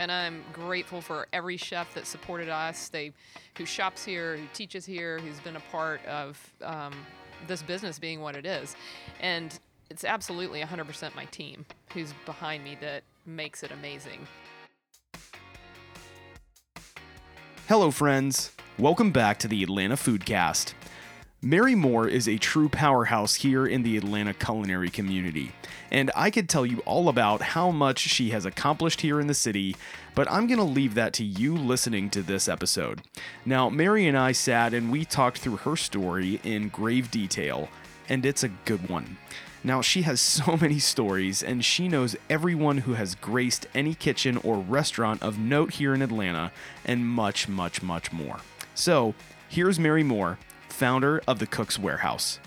and I'm grateful for every chef that supported us. They, who shops here, who teaches here, who's been a part of um, this business being what it is, and it's absolutely 100% my team who's behind me that makes it amazing. Hello, friends. Welcome back to the Atlanta Foodcast. Mary Moore is a true powerhouse here in the Atlanta culinary community, and I could tell you all about how much she has accomplished here in the city, but I'm going to leave that to you listening to this episode. Now, Mary and I sat and we talked through her story in grave detail, and it's a good one. Now, she has so many stories, and she knows everyone who has graced any kitchen or restaurant of note here in Atlanta, and much, much, much more. So, here's Mary Moore, founder of the Cook's Warehouse.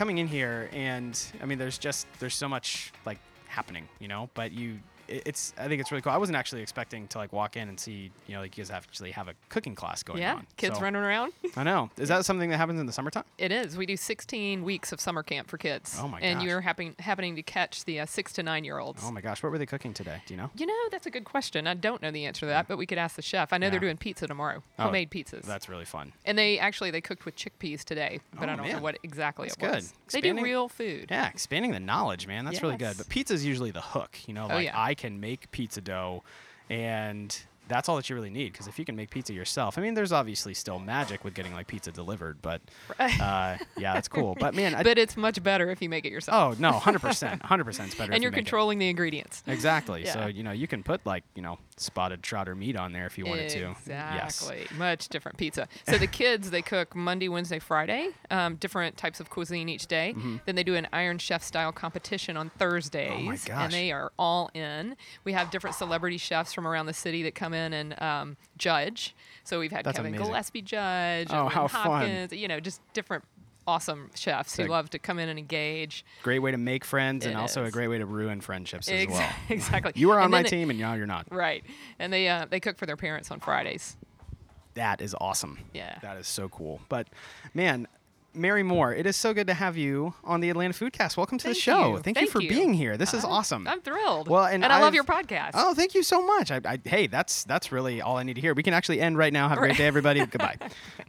Coming in here, and I mean, there's just there's so much like happening, you know. But you it's I think it's really cool. I wasn't actually expecting to like walk in and see you know like you guys actually have a cooking class going yeah, on. Yeah, kids So- running around. I know. Is that something that happens in the summertime? It is. We do 16 weeks of summer camp for kids. Oh my And gosh. you're happening happening to catch the uh, six to nine year olds. Oh my gosh, what were they cooking today? Do you know? You know, that's a good question. I don't know the answer to that, but we could ask the chef. I know they're doing pizza tomorrow, Oh, homemade pizzas. That's really fun. and they actually they cooked with chickpeas today, but Oh, I don't know what exactly That's it was. good. They do real food. Yeah, expanding the knowledge, man. That's really good. Yes. But pizza's usually the hook. You know, Oh, like yeah. I can make pizza dough and that's all that you really need because if you can make pizza yourself, I mean, there's obviously still magic with getting like pizza delivered, but uh, yeah, that's cool. But man, I, But it's much better if you make it yourself. oh no, hundred percent, hundred percent is better. and you you're it. controlling the ingredients. Exactly. So you know you can put like you know spotted trout or meat on there if you wanted to. Yes. Exactly. Much different pizza. So the kids they cook Monday, Wednesday, Friday, um, different types of cuisine each day. Then they do an Iron Chef style competition on Thursdays, Mm-hmm. Oh gosh. and they are all in. We have different celebrity chefs from around the city that come in and um, judge. So we've had That's Kevin amazing. Gillespie judge, Oh, and how Lynn fun. Hopkins, you know, just different awesome chefs who love to come in and engage. Great way to make friends and It also a great way to ruin friendships as Ex- well. exactly. You are on my team and now you're not. Right. And they uh, they cook for their parents on Fridays. That is awesome. Yeah. That is so cool. But man, Mary Moore, it is so good to have you on the Atlanta Foodcast. Welcome to Thank the show. you. Thank, Thank you for you. being here. This is I'm- awesome. I'm thrilled. Well, and I love your podcast. Oh, thank you so much. I, I, hey, that's that's really all I need to hear. We can actually end right now. Have a great day, everybody. Goodbye.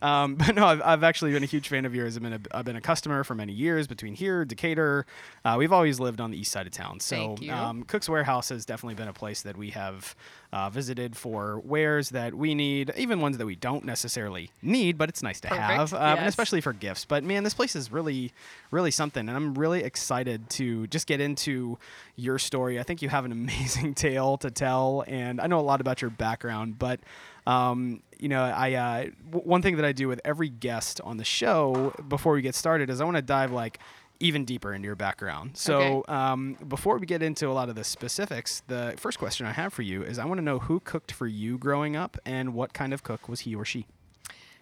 Um, but no, I've, I've actually been a huge fan of yours. I've been a, I've been a customer for many years between here, Decatur. Uh, we've always lived on the east side of town. So. Um, Cook's Warehouse has definitely been a place that we have uh, visited for wares that we need, even ones that we don't necessarily need, but it's nice to Perfect. have, um, and especially for gifts. But man, this place is really, really something, and I'm really excited to just get into your story. I think you have an amazing tale to tell, and I know a lot about your background, but. Um, you know, I uh, w- one thing that I do with every guest on the show before we get started is I want to dive like even deeper into your background. So Okay. um, before we get into a lot of the specifics, the first question I have for you is I want to know who cooked for you growing up and what kind of cook was he or she?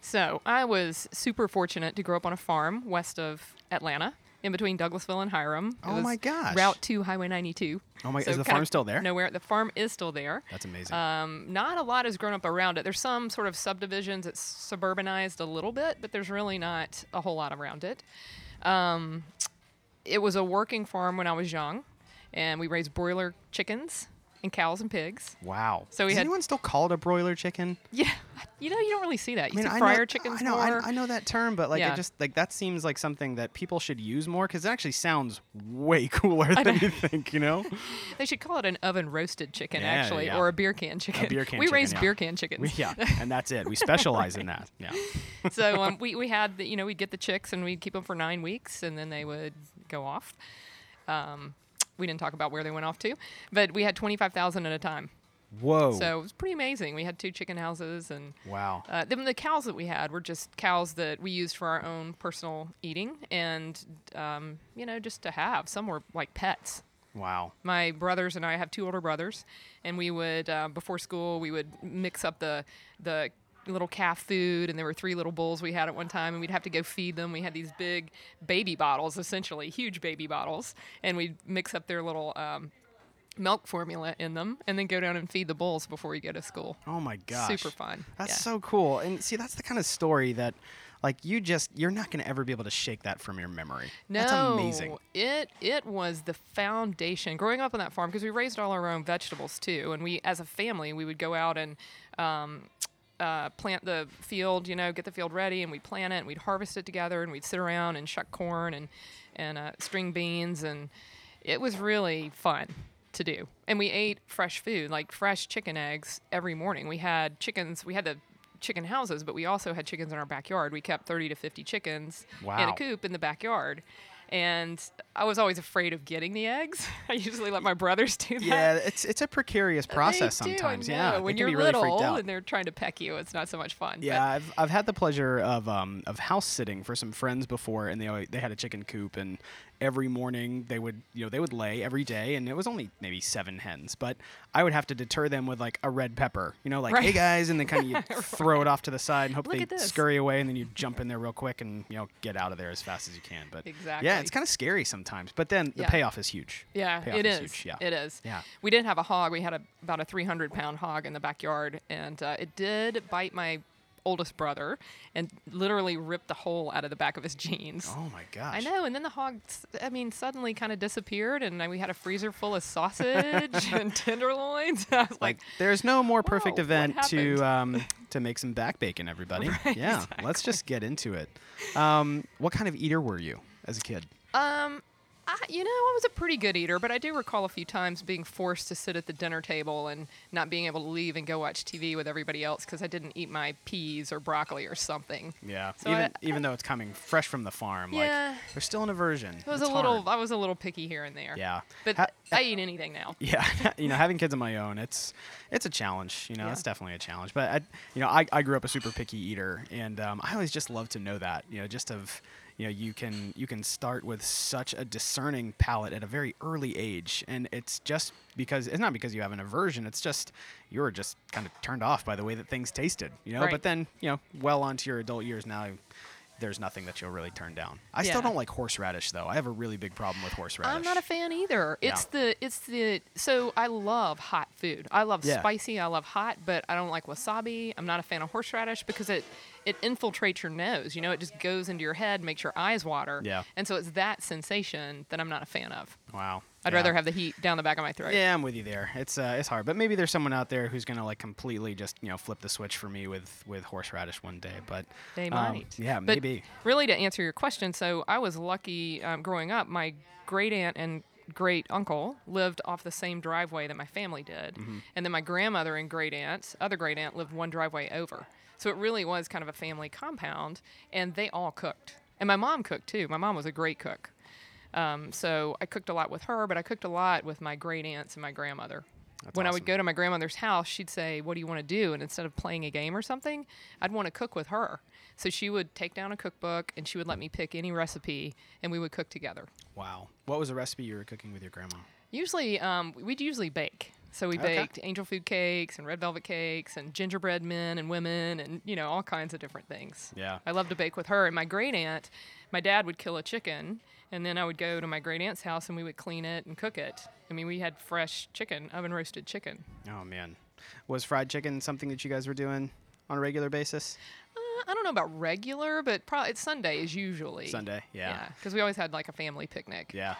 So I was super fortunate to grow up on a farm west of Atlanta, in between Douglasville and Hiram. Oh my gosh. Route Two, Highway 92. Oh my- So is the farm still there? Nowhere. The farm is still there. That's amazing. Um, not a lot has grown up around it. There's some sort of subdivisions. It's suburbanized a little bit, but there's really not a whole lot around it. Um, it was a working farm when I was young, and we raised broiler chickens and cows and pigs. wow. so we Does had- anyone still call it a broiler chicken? Yeah, you know, you don't really see that. You see I fryer know, chickens I know, I, more. I know that term, but like, Yeah. it just like that seems like something that people should use more because it actually sounds way cooler than you think. You know, They should call it an oven roasted chicken, Yeah, actually, yeah. or a beer can chicken. beer can we chicken, raise yeah. beer can chickens. we, yeah, and that's it. We specialize in that. Yeah. so um, we, we had the, you know we'd get the chicks and we'd keep them for nine weeks and then they would go off. Um, we didn't talk about where they went off to, but we had twenty five thousand at a time. Whoa. So it was pretty amazing. We had two chicken houses and. wow. Uh, then the cows that we had were just cows that we used for our own personal eating, and um, you know, just to have. Some were like pets. Wow. my brothers and I have two older brothers, and we would uh, before school we would mix up the the little calf food, and there were three little bulls we had at one time, and we'd have to go feed them. We had these big baby bottles, essentially huge baby bottles, and we'd mix up their little. Um, milk formula in them and then go down and feed the bulls before we go to school Oh my gosh. super fun That's yeah. so cool. And see, that's the kind of story that like you just you're not going to ever be able to shake that from your memory. No, That's amazing. It it was the foundation. Growing up on that farm, because we raised all our own vegetables too, and we, as a family, we would go out and um, uh, plant the field. You know, get the field ready, and we'd plant it, and we'd harvest it together, and we'd sit around and shuck corn and and uh, string beans, and it was really fun to do. And we ate fresh food, like fresh chicken eggs every morning. We had chickens. We had the chicken houses, but we also had chickens in our backyard. We kept 30 to 50 chickens in a coop in the backyard. And I was always afraid of getting the eggs. I usually let my brothers do that. Yeah, it's it's a precarious process They do, sometimes. know. Yeah, when you're really little freaked out. and they're trying to peck you, it's not so much fun. but- Yeah, I've, I've had the pleasure of um, of house sitting for some friends before, and they always, they had a chicken coop, and every morning they would you know they would lay every day, and it was only maybe seven hens, but I would have to deter them with like a red pepper, you know, like hey guys, and then kind of you throw it off to the side and hope Look they scurry away, and then you jump in there real quick and you know get out of there as fast as you can. But yeah, it's kind of scary sometimes, but then the Yeah. payoff is huge. Yeah, Payoff it is is. yeah. It is. Yeah. We didn't have a hog. We had a, about a 300 pound hog in the backyard, and uh, it did bite my oldest brother and literally ripped the hole out of the back of his jeans. Oh my gosh! I know, and then the hog, I mean, suddenly kind of disappeared, and we had a freezer full of sausage and tenderloins. I was like like, there's no more perfect "Whoa, event to um, to make some back bacon everybody Right, yeah let's just get into it um, what kind of eater were you as a kid Um, I, you know, I was a pretty good eater, but I do recall a few times being forced to sit at the dinner table and not being able to leave and go watch TV with everybody else because I didn't eat my peas or broccoli or something. yeah So even I- even though it's coming fresh from the farm Yeah. like there's still an aversion It was It's a little. hard. I was a little picky here and there. yeah But Ha- I eat anything now. yeah you know having kids of my own it's it's a challenge you know Yeah. it's definitely a challenge but I, you know I, I grew up a super picky eater and um, i always just love to know that you know just of you know you can you can start with such a discerning palate at a very early age and it's just because it's not because you have an aversion it's just you're just kind of turned off by the way that things tasted you know Right. but then you know well onto your adult years now there's nothing that you'll really turn down. I still don't like horseradish though. I have a really big problem with horseradish. I'm not a fan either. Yeah. It's the it's the so I love hot food. I love Yeah. spicy. I love hot, but I don't like wasabi. I'm not a fan of horseradish because it it infiltrates your nose. You know, it just goes into your head, makes your eyes water. Yeah. And so it's that sensation that I'm not a fan of. Wow. I'd Yeah. rather have the heat down the back of my throat. Yeah, I'm with you there. It's uh, it's hard, but maybe there's someone out there who's gonna like completely just you know flip the switch for me with with horseradish one day. But They um, might. yeah, But maybe. Really, to answer your question, so I was lucky um, growing up. My great aunt and great uncle lived off the same driveway that my family did, Mm-hmm. and then my grandmother and great aunt, other great aunt, lived one driveway over. So it really was kind of a family compound, and they all cooked. And my mom cooked too. My mom was a great cook. Um, so I cooked a lot with her, but I cooked a lot with my great aunts and my grandmother. That's when I would go to my grandmother's house, she'd say, What do you want to do? And instead of playing a game or something, I'd want to cook with her. So she would take down a cookbook and she would let me pick any recipe and we would cook together. Wow. What was the recipe you were cooking with your grandma? Usually, um, we'd usually bake. So we Okay. baked angel food cakes and red velvet cakes and gingerbread men and women and, you know, all kinds of different things. Yeah. I love to bake with her. And my great aunt, my dad would kill a chicken, and then I would go to my great aunt's house and we would clean it and cook it. I mean, we had fresh chicken, oven roasted chicken. Oh man, was fried chicken something that you guys were doing on a regular basis? Uh, I don't know about regular, but probably it's Sundays usually. Sunday, yeah. Yeah, because we always had like a family picnic. Yeah.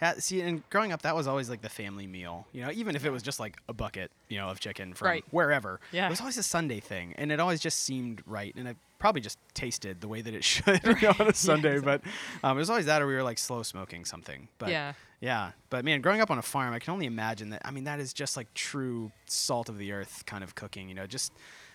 Yeah, see, and growing up, that was always like the family meal. You know, even if it was just like a bucket, you know, of chicken from Right. wherever. Yeah. It was always a Sunday thing, and it always just seemed right, and it probably just tasted the way that it should you know, on a Sunday. But um, it was always that, or we were like slow smoking something. But Yeah. Yeah, but man, growing up on a farm, I can only imagine that. I mean, that is just like true salt of the earth kind of cooking. You know, just.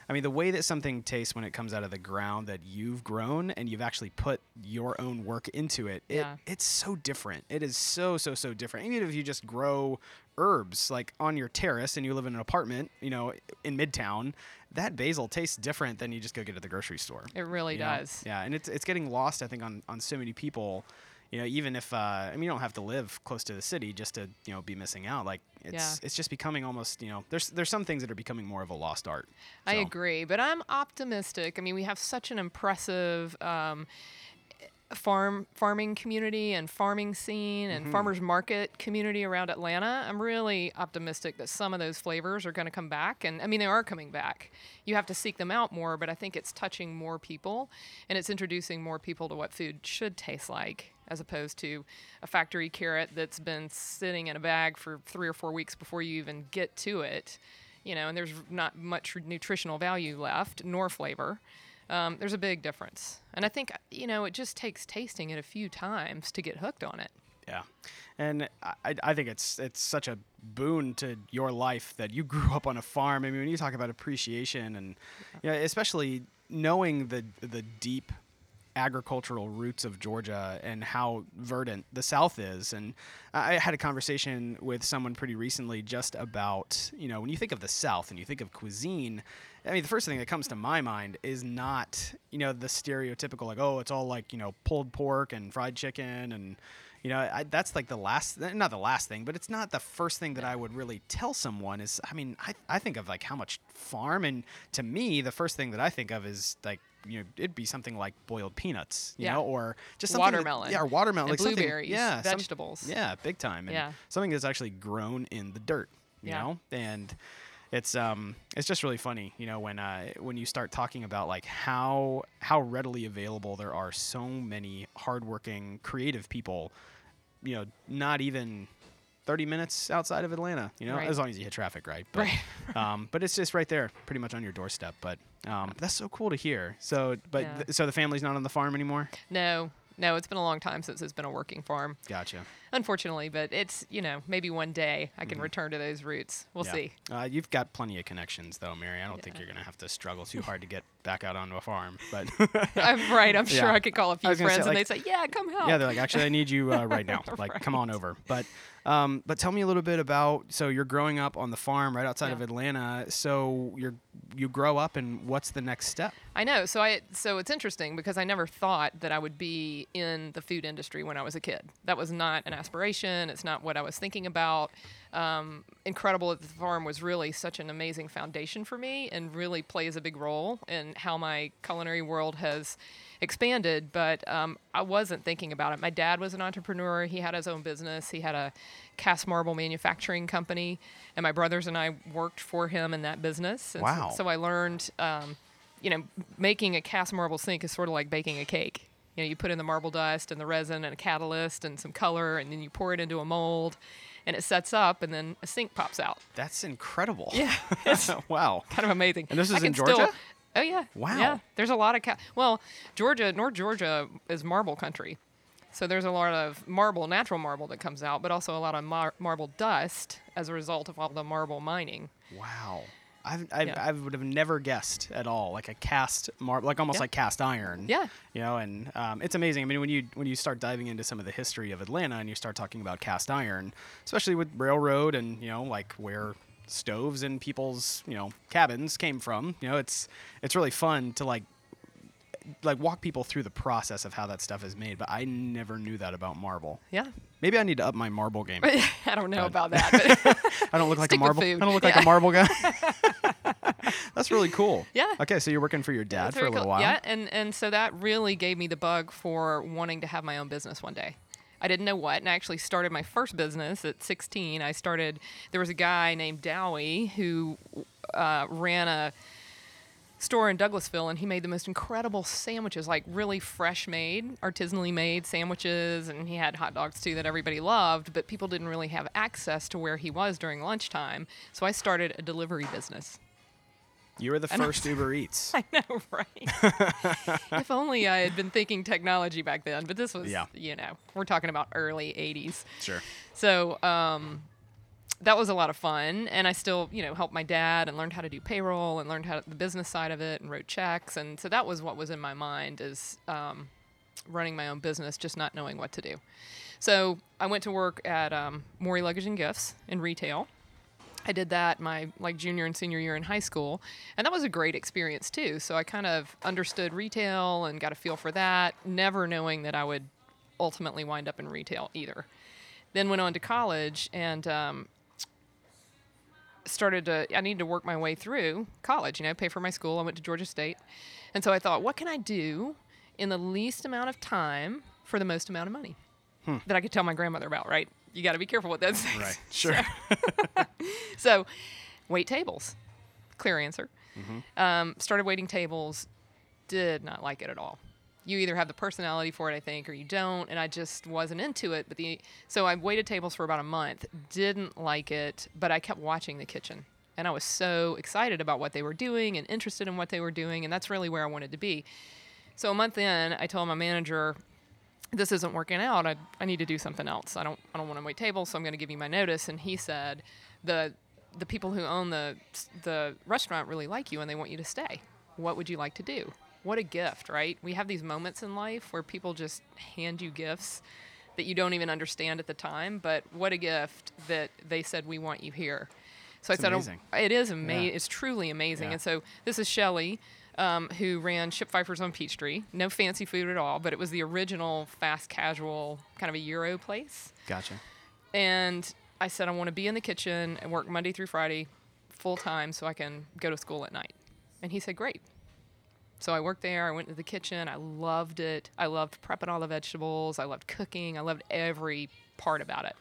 I mean, the way that something tastes when it comes out of the ground that you've grown and you've actually put your own work into it, it Yeah. it's so different. It is so so so different. Even if you just grow herbs like on your terrace and you live in an apartment, you know, in Midtown, that basil tastes different than you just go get at the grocery store. It really you know? does. Yeah, and it's it's getting lost, I think, on on so many people. You know, even if uh, I mean, you don't have to live close to the city just to you know be missing out. Like it's Yeah. it's just becoming almost you know there's there's some things that are becoming more of a lost art. I agree, but I'm optimistic. I mean, we have such an impressive. Um, farm farming community and farming scene and farmers market community around Atlanta, I'm really optimistic that some of those flavors are going to come back. And I mean, they are coming back. You have to seek them out more, but I think it's touching more people and it's introducing more people to what food should taste like as opposed to a factory carrot that's been sitting in a bag for three or four weeks before you even get to it. You know, and there's not much nutritional value left, nor flavor. Um, there's a big difference. And I think, you know, it just takes tasting it a few times to get hooked on it. Yeah, and I, I think it's it's such a boon to your life that you grew up on a farm. I mean, when you talk about appreciation and you know, especially knowing the the deep agricultural roots of Georgia and how verdant the South is. And I had a conversation with someone pretty recently just about, you know, when you think of the South and you think of cuisine, I mean, the first thing that comes to my mind is not, you know, the stereotypical, like, oh, it's all like, you know, pulled pork and fried chicken and, you know, I, that's like the last, eh, not the last thing, but it's not the first thing that I would really tell someone is, I mean, I, I think of like how much farm. And to me, the first thing that I think of is like, you know, it'd be something like boiled peanuts, you Yeah. know, or just something that- Watermelon. yeah, or watermelon, And like something- blueberries, yeah, some- vegetables. yeah, big time, and Yeah. something that's actually grown in the dirt, you Yeah. know, and it's um it's just really funny, you know, when uh when you start talking about like how how readily available there are so many hardworking, creative people, you know, not even. 30 minutes outside of Atlanta, you know, Right. as long as you hit traffic right. But, Right. um, but it's just right there, pretty much on your doorstep. But um, that's so cool to hear. So, but Yeah. th- so the family's not on the farm anymore. No, no, it's been a long time since it's been a working farm, Gotcha. unfortunately. But it's, you know, maybe one day I can return to those roots. We'll Mm-hmm. Yeah. see. Uh, you've got plenty of connections, though, Mary. I don't think you're gonna have to struggle too hard to get back out onto a farm. But I'm right. I'm sure Yeah. I could call a few was gonna say, friends and like- they'd say, yeah, come help. yeah, they're like, actually, I need you uh, right now. Like, come on over. But, um, but tell me a little bit about. So you're growing up on the farm right outside of Atlanta. So you're you grow up, and what's the next step? I know. So I so it's interesting because I never thought that I would be in the food industry when I was a kid. That was not an aspiration. It's not what I was thinking about. Um, Incredible at the Farm was really such an amazing foundation for me and really plays a big role in how my culinary world has expanded. But um, I wasn't thinking about it. My dad was an entrepreneur. He had his own business. He had a cast marble manufacturing company, and my brothers and I worked for him in that business. And so- Wow. so I learned. Um, you know, making a cast marble sink is sort of like baking a cake. You know, you put in the marble dust and the resin and a catalyst and some color, and then you pour it into a mold, and it sets up, and then a sink pops out. That's incredible. Yeah, wow. kind of amazing. And this is in can still- Georgia? oh yeah. Wow. Yeah, there's a lot of ca- well, Georgia, North Georgia is marble country, so there's a lot of marble, natural marble that comes out, but also a lot of mar- marble dust as a result of all the marble mining. Wow. I've, I've, Yeah. I would have never guessed at all, like a cast marble, like almost Yeah. like cast iron. Yeah. You know, and um, it's amazing. I mean, when you when you start diving into some of the history of Atlanta and you start talking about cast iron, especially with railroad and you know, like where stoves in people's you know cabins came from. You know, it's it's really fun to like like walk people through the process of how that stuff is made. But I never knew that about marble. Yeah. Maybe I need to up my marble game. I don't know about that, but I don't look like a marble. I don't look like Yeah. a marble guy. That's really cool. Yeah. Okay, so you're working for your dad for a little cool. while. Yeah, and and so that really gave me the bug for wanting to have my own business one day. I didn't know what, and I actually started my first business at 16. I started. There was a guy named Dowie who uh, ran a store in Douglasville, and he made the most incredible sandwiches, like really fresh made, artisanally made sandwiches, and he had hot dogs too that everybody loved, but people didn't really have access to where he was during lunchtime. So I started a delivery business. You were the first Uber Eats. I know, right? if only I had been thinking technology back then, but this was, Yeah. you know, we're talking about early 80s. Sure. So um, that was a lot of fun. And I still, you know, helped my dad and learned how to do payroll and learned how the business side of it and wrote checks. And so that was what was in my mind is um, running my own business, just not knowing what to do. So I went to work at um, Luggage and Gifts in retail. I did that my like junior and senior year in high school, and that was a great experience too. So I kind of understood retail and got a feel for that, never knowing that I would ultimately wind up in retail either. Then went on to college and um, started to. I needed to work my way through college. You know, pay for my school. I went to Georgia State, and so I thought, what can I do in the least amount of time for the most amount of money Hmm. that I could tell my grandmother about, right? You got to be careful with those things. Right. Sure. So, wait tables. Clear answer. Mm-hmm. Um, started waiting tables. Did not like it at all. You either have the personality for it, I think, or you don't. And I just wasn't into it. But the so I waited tables for about a month. Didn't like it, but I kept watching the kitchen, and I was so excited about what they were doing and interested in what they were doing, and that's really where I wanted to be. So a month in, I told my manager, this isn't working out. I, I need to do something else. I don't I don't want to wait tables, so I'm going to give you my notice. And he said, the the people who own the the restaurant really like you and they want you to stay. What would you like to do? What a gift, right? We have these moments in life where people just hand you gifts that you don't even understand at the time, but what a gift that they said we want you here. So It's I said, oh, amazing. it is amazing. Yeah. It's truly amazing. Yeah. And so this is Shelly, um, who ran Shipfeifer's on Peachtree. No fancy food at all, but it was the original fast casual kind of a Euro place. Gotcha. And I said, I want to be in the kitchen and work Monday through Friday full time so I can go to school at night. And he said, Great. So I worked there. I went to the kitchen. I loved it. I loved prepping all the vegetables. I loved cooking. I loved every part about it.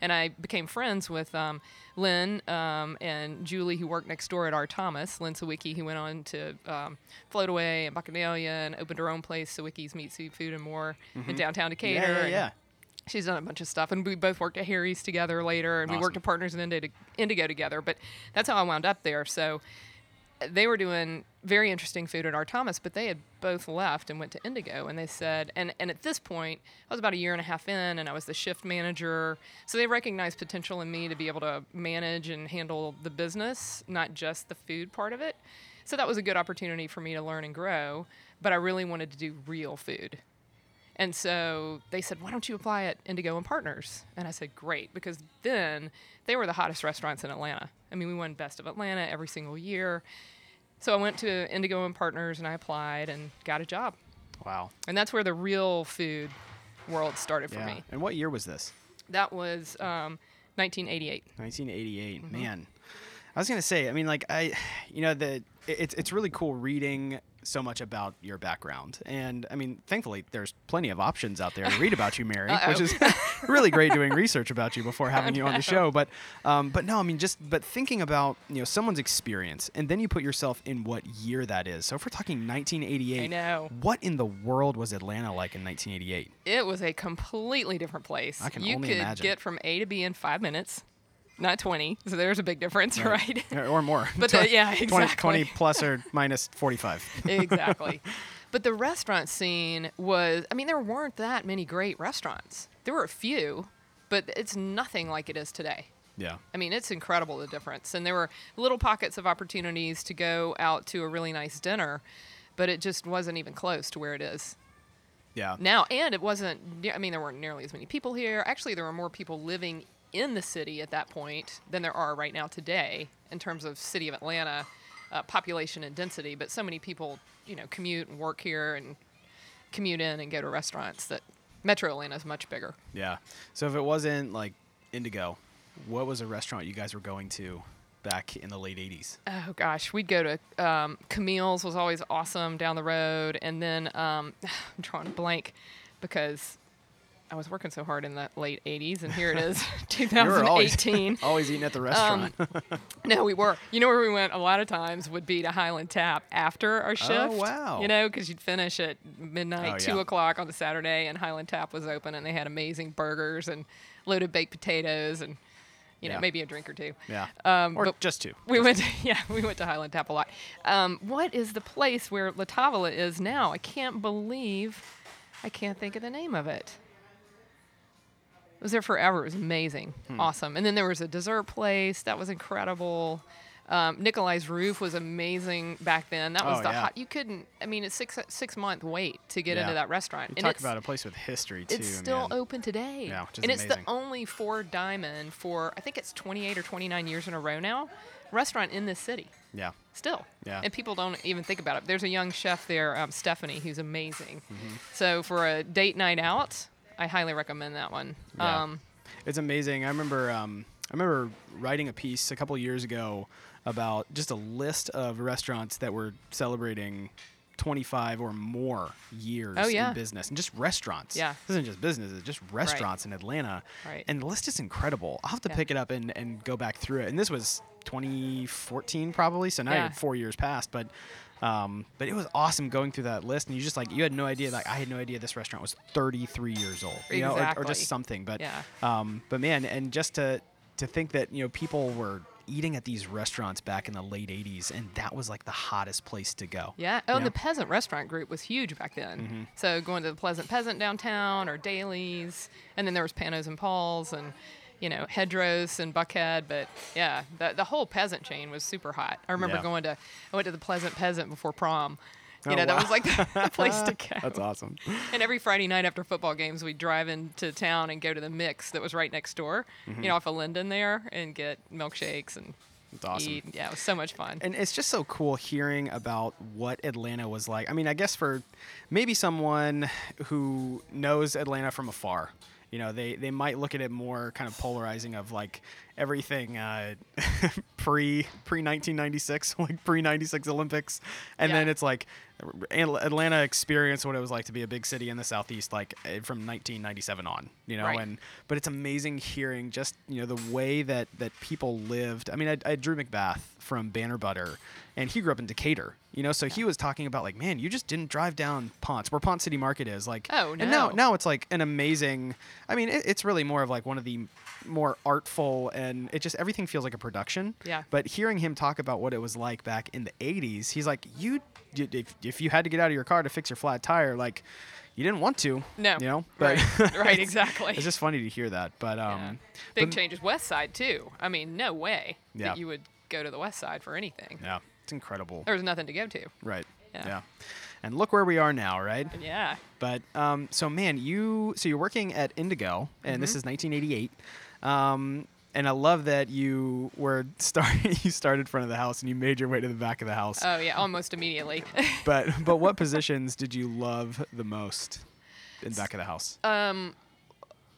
And I became friends with um, Lynn um, and Julie, who worked next door at R. Thomas. Lynn Sawicki, who went on to um, Floataway and Bacchanalia and opened her own place, Sawicki's Meat, Seafood, and More in downtown Decatur. Yeah, yeah, yeah. She's done a bunch of stuff, and we both worked at Harry's together later, and we worked at Partners in Indigo, Indigo together. But that's how I wound up there. So they were doing very interesting food at R. Thomas, but they had both left and went to Indigo. And they said, and, and at this point, I was about a year and a half in, and I was the shift manager. So they recognized potential in me to be able to manage and handle the business, not just the food part of it. So that was a good opportunity for me to learn and grow. But I really wanted to do real food. And so they said, Why don't you apply at Indigo and Partners? And I said, Great, because then they were the hottest restaurants in Atlanta. I mean, we won Best of Atlanta every single year. So I went to Indigo and Partners and I applied and got a job. Wow. And that's where the real food world started for Yeah. me. And what year was this? That was um, 1988. 1988. Mm-hmm. Man, I was gonna say. I mean, like I, you know, the it- it's it's really cool reading so much about your background, and I mean, thankfully, there's plenty of options out there to read about you, Mary, which is really great doing research about you before having you on the show. But, um, but no, I mean, just but thinking about you know someone's experience, and then you put yourself in what year that is. So if we're talking 1988, I know. what in the world was Atlanta like in 1988? It was a completely different place. I can you only could imagine. get from A to B in five minutes, not 20. So there's a big difference, right? Or- or more. But uh, the- yeah, 20 exactly. 20 plus or minus 45. exactly. But the restaurant scene was, I mean, there weren't that many great restaurants. There were a few, but it's nothing like it is today. Yeah. I mean, it's incredible the difference. And there were little pockets of opportunities to go out to a really nice dinner, but it just wasn't even close to where it is Yeah. now. And it wasn't, I mean, there weren't nearly as many people here. Actually, there were more people living in the city at that point than there are right now today in terms of city of Atlanta uh, population and density. But so many people, you know, commute and work here and commute in and go to restaurants that Metro Atlanta is much bigger. Yeah. So if it wasn't like Indigo, what was a restaurant you guys were going to back in the late 80s? Oh gosh, we'd go to um, Camille's was always awesome down the road, and then um, I'm drawing a blank because I was working so hard in the late '80s, and here it is, You were always, 2018. always eating at the restaurant. no, we were. You know where we went a lot of times would be to Highland Tap after our shift. Oh, wow. You know, because you'd finish at midnight, Oh, two yeah. o'clock on the Saturday, and Highland Tap was open, and they had amazing burgers and loaded baked potatoes, and you know Yeah. maybe a drink or two. yeah. Um, or just two. we went, to, yeah, we went to Highland Tap a lot. Um, what is the place where La Tavola is now? I can't believe, I can't think of the name of it. It was there forever. It was amazing, Hmm. awesome. And then there was a dessert place that was incredible. Um, Nikolai's Roof was amazing back then. That was Oh, the yeah. hot. You couldn't. I mean, it's six six month wait to get Yeah. into that restaurant. You and talk about a place with history, too. it's still man. open today. Yeah, and it's the only four diamond for I think it's 28 or 29 years in a row now restaurant in this city. Yeah. Still. Yeah. And people don't even think about it. There's a young chef there, um, Stephanie, who's amazing. Mm-hmm. So for a date night out, I highly recommend that one. Yeah. Um, It's amazing. I remember um, I remember writing a piece a couple years ago about just a list of restaurants that were celebrating 25 or more years Oh, yeah. in business and just restaurants. Yeah. This isn't just businesses, just restaurants in Atlanta. Right. And the list is incredible. I'll have to Yeah. pick it up and, and go back through it. And this was 2014 probably, so now Yeah. four years past. But um, but it was awesome going through that list, and you just like you had no idea. Like I had no idea this restaurant was 33 years old, you know, or, or just something. But Yeah. um, but man, and just to to think that you know people were eating at these restaurants back in the late 80s, and that was like the hottest place to go. Yeah. you Oh, and know? the Peasant Restaurant Group was huge back then. Mm-hmm. So going to the Pleasant Peasant downtown or Dailey's, and then there was Panos and Paul's and you know Hedgerose and Buckhead. But yeah, the the whole Peasant chain was super hot. I remember Yeah. going to I went to the Pleasant Peasant before prom. You Oh, know, that was like the place to go. That's awesome. And every Friday night after football games, we'd drive into town and go to the Mix that was right next door, Mm-hmm. you know, off of Linden there, and get milkshakes and That's awesome. eat. Yeah, it was so much fun. And it's just so cool hearing about what Atlanta was like. I mean, I guess for maybe someone who knows Atlanta from afar, you know, they, they might look at it more kind of polarizing of like everything uh, pre pre 1996, like pre 96 Olympics, and then it's like Atlanta experienced what it was like to be a big city in the southeast, like eh, from 1997 on, you know, Right. and but it's amazing hearing just you know the way that that people lived. I mean, I, I Drew McBath from Banner Butter, and he grew up in Decatur, you know, so he was talking about like, man, you just didn't drive down Ponce, where Ponce City Market is, like, Oh, and now no. now it's like an amazing. I mean, it, it's really more of like one of the more artful, and it just everything feels like a production. Yeah. But hearing him talk about what it was like back in the '80s, he's like, you- if if you had to get out of your car to fix your flat tire, like. You didn't want to, No. you know, but Right. Right, exactly. It's just funny to hear that, but um, Yeah. Big but- changes. West Side too. I mean, no way Yeah. that you would go to the West Side for anything. Yeah, it's incredible. There was nothing to go to. Right. Yeah. Yeah. And look where we are now, right? Yeah. But um, so man, you so you're working at Indigo, and Mm-hmm. this is 1988. Um, and I love that you were starting. You started front of the house, and you made your way to the back of the house. Oh yeah, almost immediately. but but what positions did you love the most in back of the house? um,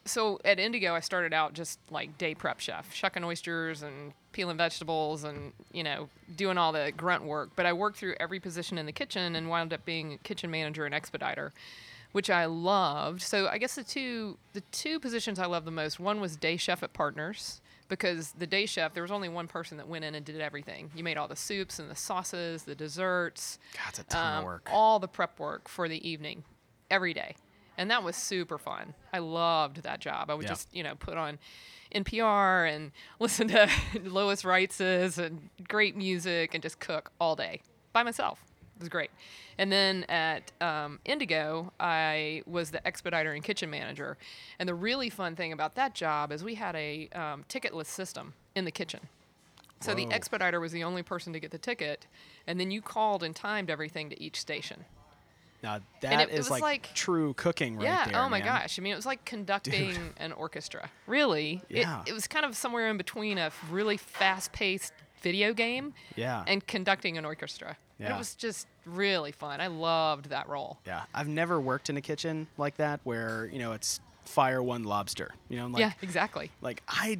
so at Indigo, I started out just like day prep chef, shucking oysters and peeling vegetables and you know doing all the grunt work. But I worked through every position in the kitchen and wound up being kitchen manager and expediter, which I loved. So I guess the two the two positions I loved the most. One was day chef at Partners. Because the day chef, there was only one person that went in and did everything. You made all the soups and the sauces, the desserts, God, a ton um, of work. all the prep work for the evening every day and that was super fun i loved that job i would Yeah. just you know put on npr and listen to Lois Reitzes and great music and just cook all day by myself it was great and then at um, indigo i was the expediter and kitchen manager and the really fun thing about that job is we had a um, ticketless system in the kitchen so the Whoa. expediter was the only person to get the ticket, and then you called and timed everything to each station. Now that it- it is was like, like- true cooking right yeah. there. oh my man. gosh. I mean, it was like conducting an orchestra. Really. Yeah. It, it was kind of somewhere in between a really fast-paced video game Yeah. and conducting an orchestra. Yeah. It was just really fun. I loved that role. Yeah, I've never worked in a kitchen like that where you know it's fire one lobster. You know, like yeah, exactly. like I,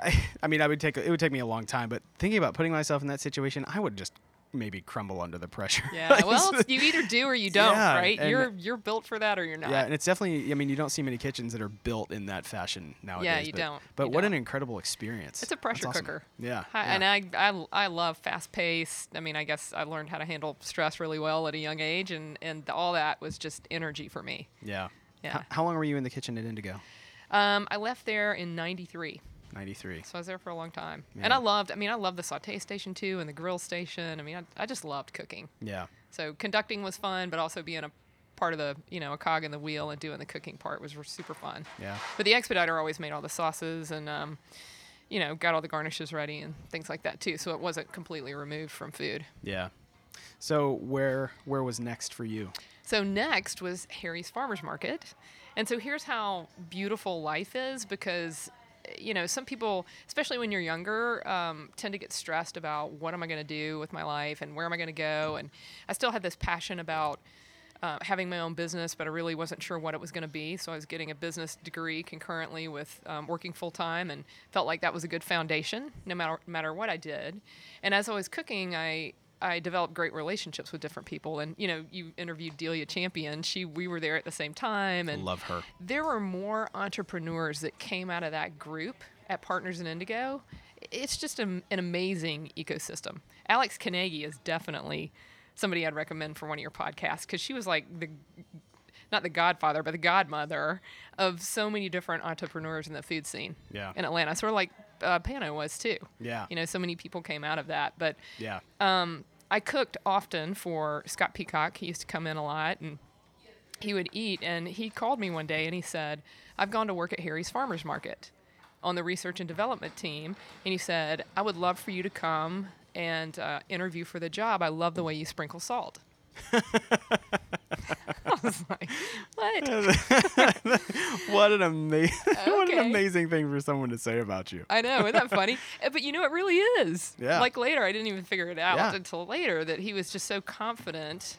I, I mean, I would take it would take me a long time, but thinking about putting myself in that situation, I would just maybe crumble under the pressure. Yeah. Like, well, you either do or you don't, Yeah, right? You're you're built for that or you're not. yeah, and it's definitely. I mean, you don't see many kitchens that are built in that fashion nowadays. Yeah, you but, don't. But You what an don't. incredible experience! It's a pressure awesome. cooker. Yeah, Hi- yeah. And I, I, I love fast pace. I mean, I guess I learned how to handle stress really well at a young age, and, and all that was just energy for me. yeah. Yeah. H- how long were you in the kitchen at Indigo? Um, I left there in 93, Ninety three. so I was there for a long time. Yeah. And I loved, I mean, I loved the saute station too and the grill station. I mean, I, I just loved cooking. Yeah. So conducting was fun, but also being a part of the, you know, a cog in the wheel and doing the cooking part was super fun. Yeah. But the expediter always made all the sauces and, um, you know, got all the garnishes ready and things like that too. So it wasn't completely removed from food. Yeah. So where where was next for you? So next was Harry's Farmers Market. And so here's how beautiful life is because you know, some people, especially when you're younger, um, tend to get stressed about what am I going to do with my life and where am I going to go. And I still had this passion about uh, having my own business, but I really wasn't sure what it was going to be. So I was getting a business degree concurrently with um, working full time, and felt like that was a good foundation, no matter matter what I did. And as I was cooking, I I developed great relationships with different people. And you know, you interviewed Delia Champion. She we were there at the same time, and Love her. there were more entrepreneurs that came out of that group at Partners in Indigo. It's just a, an amazing ecosystem. Alix Kenagy is definitely somebody I'd recommend for one of your podcasts because she was like the not the godfather, but the godmother of so many different entrepreneurs in the food scene Yeah. in Atlanta. Sort of like uh, Pano was too. Yeah. You know, so many people came out of that. But Yeah. um, I cooked often for Scott Peacock. He used to come in a lot and he would eat. And he called me one day and he said, I've gone to work at Harry's Farmers Market on the research and development team. And he said, I would love for you to come and uh, interview for the job. I love the way you sprinkle salt. Was like, what? what an amazing what an amazing thing for someone to say about you. I know, isn't that funny? Uh, But you know, it really is. Yeah. Like later, I didn't even figure it out Yeah. until later that he was just so confident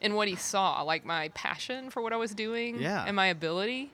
in what he saw, like my passion for what I was doing Yeah. and my ability,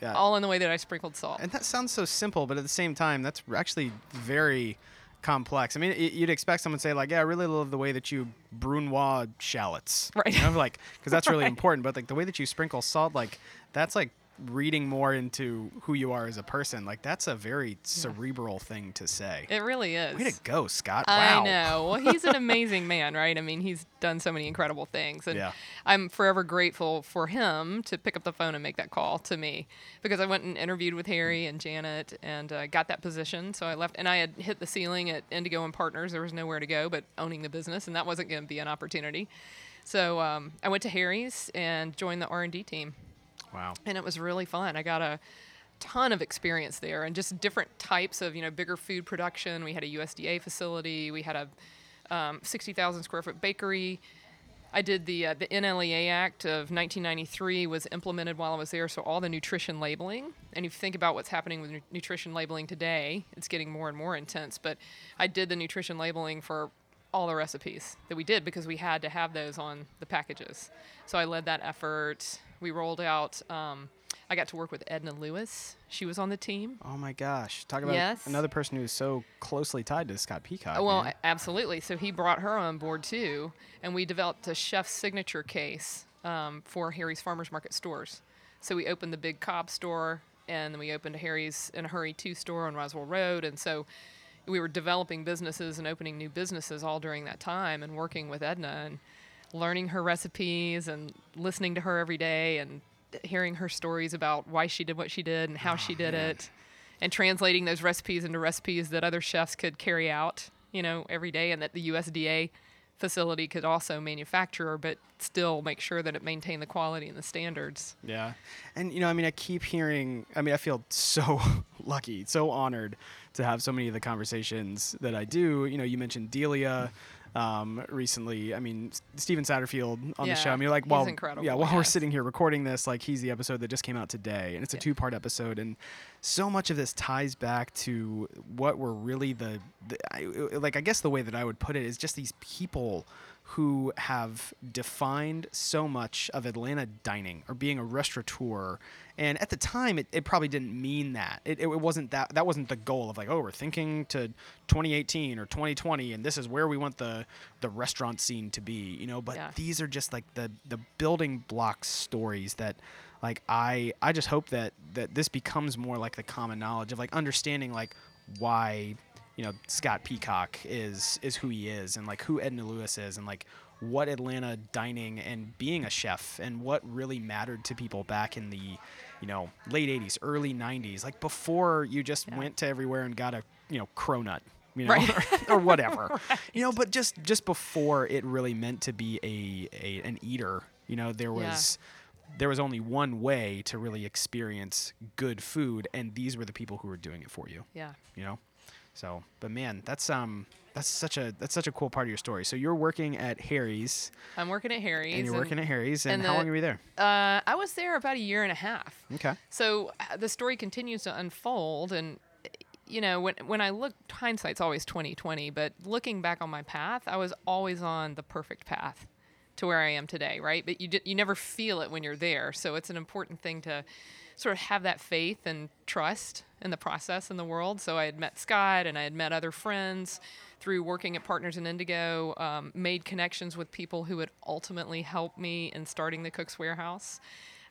Yeah. all in the way that I sprinkled salt. And that sounds so simple, but at the same time, that's actually very complex. I mean, you'd expect someone to say like, "Yeah, I really love the way that you brunoise shallots," Right. You know, like because that's really Right. important. But like the way that you sprinkle salt, like that's like reading more into who you are as a person. Like that's a very cerebral thing to say. it really is. Way to go, Scott! I Wow. know. Well, he's an amazing man, right? I mean, he's done so many incredible things, and Yeah. I'm forever grateful for him to pick up the phone and make that call to me because I went and interviewed with Harry and Janet and uh, got that position. So I left, and I had hit the ceiling at Indigo and Partners. There was nowhere to go but owning the business, and that wasn't going to be an opportunity. So um, I went to Harry's and joined the R&D team Wow. and it was really fun. I got a ton of experience there and just different types of you know bigger food production. We had a USDA facility. We had a um, 60,000 square foot bakery. I did the uh, the NLEA Act of 1993 was implemented while I was there, so all the nutrition labeling. And if you think about what's happening with nu- nutrition labeling today, it's getting more and more intense. But I did the nutrition labeling for all the recipes that we did because we had to have those on the packages. So I led that effort. We rolled out. Um, I got to work with Edna Lewis. She was on the team. Oh my gosh! Talk about Yes. another person who's so closely tied to Scott Peacock. Well, man. absolutely. So he brought her on board too, and we developed a chef's signature case um, for Harry's Farmers Market stores. So we opened the big Cobb store, and then we opened Harry's in a Hurry Two store on Roswell Road, and so we were developing businesses and opening new businesses all during that time, and working with Edna and learning her recipes and listening to her every day and hearing her stories about why she did what she did and how she ah, did it and translating those recipes into recipes that other chefs could carry out, you know, every day and that the USDA facility could also manufacture but still make sure that it maintained the quality and the standards. Yeah. And, you know, I mean, I keep hearing, I mean, I feel so lucky, so honored to have so many of the conversations that I do. You know, you mentioned Delia um, recently. I mean, Steven Satterfield on the show. I mean, like, while, yeah, while we're sitting here recording this, like, he's the episode that just came out today, and it's a Yeah. two part episode. And so much of this ties back to what were really the, the I, like, I guess the way that I would put it is just these people who have defined so much of Atlanta dining or being a restaurateur. And at the time, it, it probably didn't mean that. It, it wasn't that. That wasn't the goal of like, oh, we're thinking to 2018 or 2020, and this is where we want the the restaurant scene to be. You know, but Yeah. these are just like the the building block stories that. Like I, I just hope that that this becomes more like the common knowledge of like understanding like why you know Scott Peacock is is who he is and like who Edna Lewis is and like what Atlanta dining and being a chef and what really mattered to people back in the you know late 80s early 90s like before you just Yeah. went to everywhere and got a you know cronut you know Right. or, or whatever you know but just just before it really meant to be a, a an eater you know there Yeah. was there was only one way to really experience good food and these were the people who were doing it for you Yeah. you know so but man that's um that's such a that's such a cool part of your story so you're working at harry's I'm working at Harry's. and you're working at harry's and, and how the- long were you there uh, I was there about a year and a half. okay So uh, the story continues to unfold, and you know, when when I look, hindsight's always twenty twenty. But looking back on my path, I was always on the perfect path to where I am today, right? But you di- you never feel it when you're there, so it's an important thing to sort of have that faith and trust in the process in the world. So I had met Scott, and I had met other friends through working at Partners in Indigo, um, made connections with people who would ultimately help me in starting the Cook's Warehouse.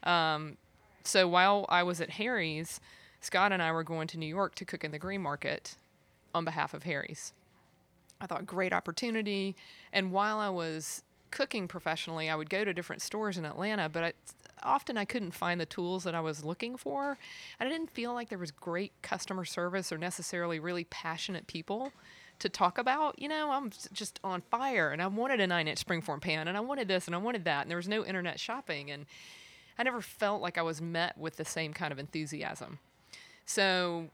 Um, so while I was at Harry's, Scott and I were going to New York to cook in the Green Market on behalf of Harry's. I thought great opportunity. And while I was cooking professionally, I would go to different stores in Atlanta, but I, often I couldn't find the tools that I was looking for. And I didn't feel like there was great customer service or necessarily really passionate people to talk about. You know, I'm just on fire and I wanted a nine inch springform pan and I wanted this and I wanted that. And there was no internet shopping. And I never felt like I was met with the same kind of enthusiasm. So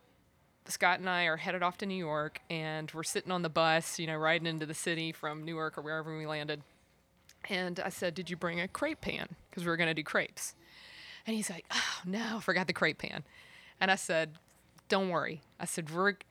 Scott and I are headed off to New York, and we're sitting on the bus, you know, riding into the city from Newark or wherever we landed. And I said, "Did you bring a crepe pan? Because we were going to do crepes." And he's like, "Oh no, forgot the crepe pan." And I said, "Don't worry." I said,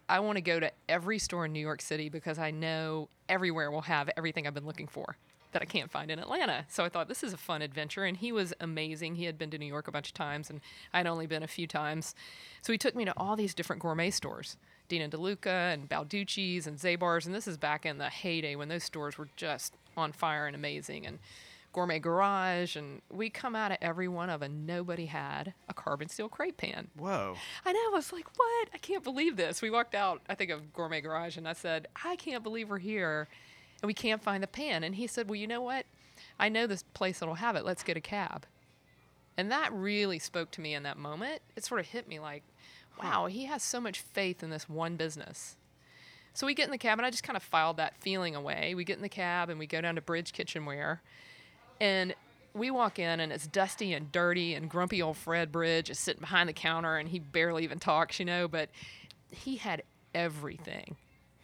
"I want to go to every store in New York City because I know everywhere will have everything I've been looking for that I can't find in Atlanta." So I thought this is a fun adventure, and he was amazing. He had been to New York a bunch of times, and I'd only been a few times. So he took me to all these different gourmet stores. Dean & DeLuca and Balducci's and Zabar's, and this is back in the heyday when those stores were just on fire and amazing. And Gourmet Garage, and we come out of every one of them. Nobody had a carbon steel crepe pan. Whoa. I know. I was like, what? I can't believe this. We walked out, I think, of Gourmet Garage, and I said, I can't believe we're here and we can't find the pan. And he said, well, you know what? I know this place that'll have it. Let's get a cab. And that really spoke to me in that moment. It sort of hit me like, wow, hmm. he has so much faith in this one business. So we get in the cab, and I just kind of filed that feeling away. We get in the cab and we go down to Bridge Kitchenware, and we walk in, and it's dusty and dirty, and grumpy old Fred Bridge is sitting behind the counter, and he barely even talks, you know, but he had everything.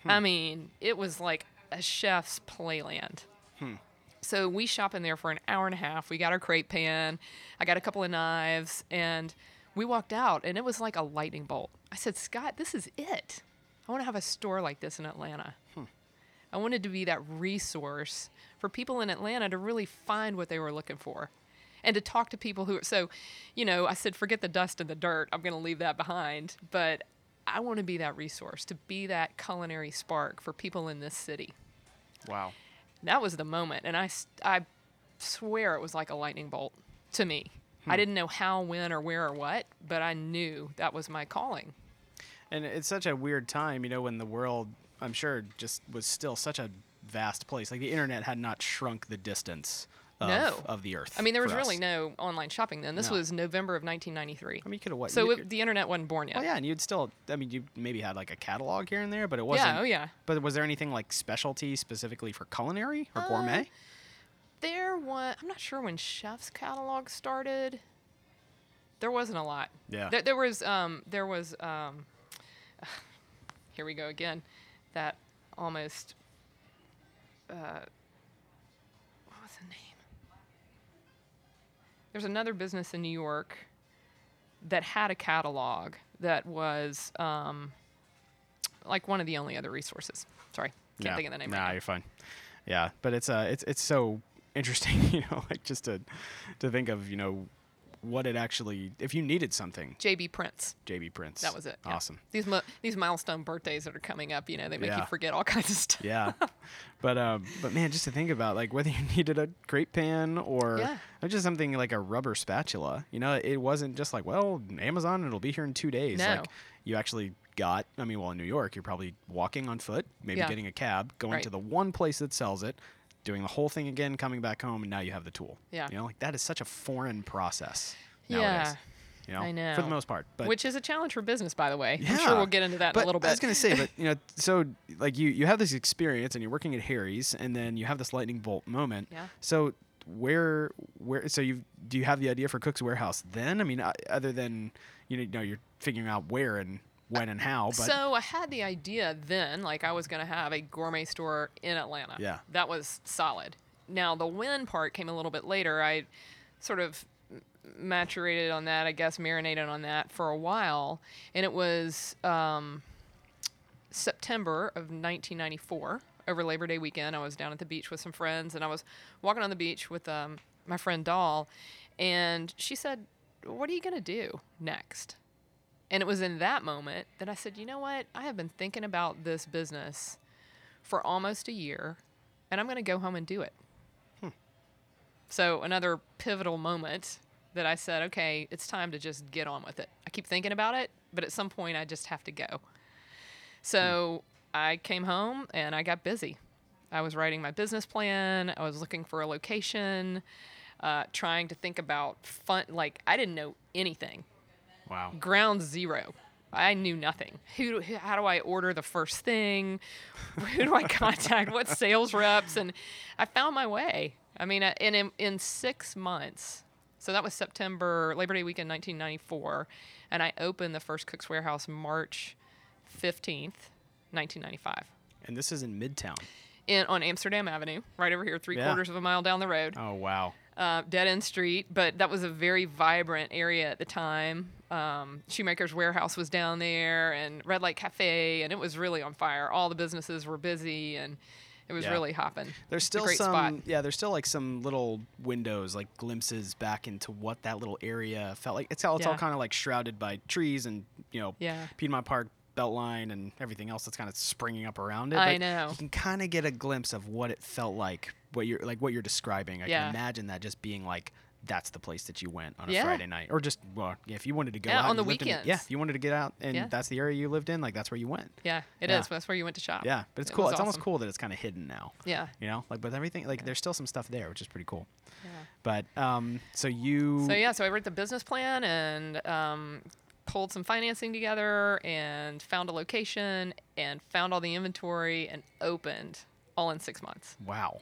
I hmm. mean, it was like a chef's playland. Hmm. So we shop in there for an hour and a half. We got our crepe pan. I got a couple of knives, and we walked out, and it was like a lightning bolt. I said, Scott, this is it. I want to have a store like this in Atlanta. Hmm. I wanted to be that resource for people in Atlanta to really find what they were looking for and to talk to people who are. so you know i said forget the dust and the dirt i'm going to leave that behind but i want to be that resource to be that culinary spark for people in this city Wow. that was the moment and i i swear it was like a lightning bolt to me i didn't know how when or where or what but i knew that was my calling And it's such a weird time, you know, when the world, I'm sure, just was still such a vast place. Like the internet had not shrunk the distance of, No. of the earth. i mean there was us. really no online shopping then this No. was november of 1993 I mean, you could have what? so it, the internet wasn't born yet Oh yeah, and you'd still. I mean, you maybe had like a catalog here and there, but it wasn't. yeah oh yeah But was there anything like specialty specifically for culinary or Uh, gourmet? There was, I'm not sure when Chef's catalog started. There wasn't a lot. Yeah. There, there was, um, there was, um, here we go again, that almost, uh, what was the name? There's another business in New York that had a catalog that was, um, like one of the only other resources. Sorry, can't yeah. think of the name Nah, right now. you're fine. Yeah, but it's uh, it's it's so interesting, you know, like just to to think of, you know, what it actually. If you needed something, JB Prince. JB Prince. That was it. yeah. Awesome. These these milestone birthdays that are coming up, you know, they make Yeah. you forget all kinds of stuff. Yeah, but um, but man, just to think about like whether you needed a crepe pan or Yeah. just something like a rubber spatula, you know, it wasn't just like well, Amazon, it'll be here in two days. No. Like you actually got. I mean, well, in New York, you're probably walking on foot, maybe getting a cab, going Right. to the one place that sells it. Doing the whole thing again, coming back home, and now you have the tool. Yeah. you know, like that is such a foreign process. Yeah, nowadays, you know, I for the most part. But Which is a challenge for business, by the way. I'm sure we'll get into that but in a little bit. I was gonna say, but you know, so like you you have this experience and you're working at Harry's, and then you have this lightning bolt moment. Yeah. So where where so you do you have the idea for Cook's Warehouse then? I mean, uh, other than you know you're figuring out where and when and how, but so I had the idea then, like I was going to have a gourmet store in Atlanta. Yeah. That was solid. Now the when part came a little bit later. I sort of maturated on that, I guess, marinated on that for a while, and it was um, September of 1994 over Labor Day weekend. I was down at the beach with some friends, and I was walking on the beach with um, my friend Doll, and she said, "What are you gonna do next?" And it was in that moment that I said, "You know what? I have been thinking about this business for almost a year, and I'm going to go home and do it. So another pivotal moment that I said, okay, it's time to just get on with it. I keep thinking about it, but at some point I just have to go. So I came home and I got busy. I was writing my business plan. I was looking for a location, uh, trying to think about fun. Like I didn't know anything. Wow. Ground zero. I knew nothing. Who? who- How do I order the first thing? Who do I contact? What sales reps? And I found my way. I mean, uh, and in, in six months. So that was September Labor Day weekend, 1994, and I opened the first Cook's Warehouse March 15th, 1995 And this is in Midtown. in on Amsterdam Avenue, right over here, three Yeah. quarters of a mile down the road, Oh wow. uh, dead end street. But that was a very vibrant area at the time. Um, Shoemaker's Warehouse was down there, and Red Light Cafe, and it was really on fire. All the businesses were busy, and it was Yeah. really hopping. There's still great some spot. yeah, there's still like some little windows, like glimpses back into what that little area felt like. It's all it's all kind of like shrouded by trees and you know Yeah. Piedmont Park Beltline and everything else that's kind of springing up around it. I know. You can kind of get a glimpse of what it felt like, what you're like what you're describing. I Yeah. can imagine that just being like that's the place that you went on a Yeah. Friday night, or just well, yeah, if you wanted to go Yeah, out on the in- yeah, if you wanted to get out and Yeah. that's the area you lived in, like that's where you went. Yeah, it is. That's where you went to shop. Yeah, but it's It cool. It's almost cool that it's kind of hidden now. Yeah. You know, like with everything, like there's still some stuff there, which is pretty cool. Yeah. But um, so you, So yeah, so I wrote the business plan and um, pulled some financing together and found a location and found all the inventory and opened all in six months. wow,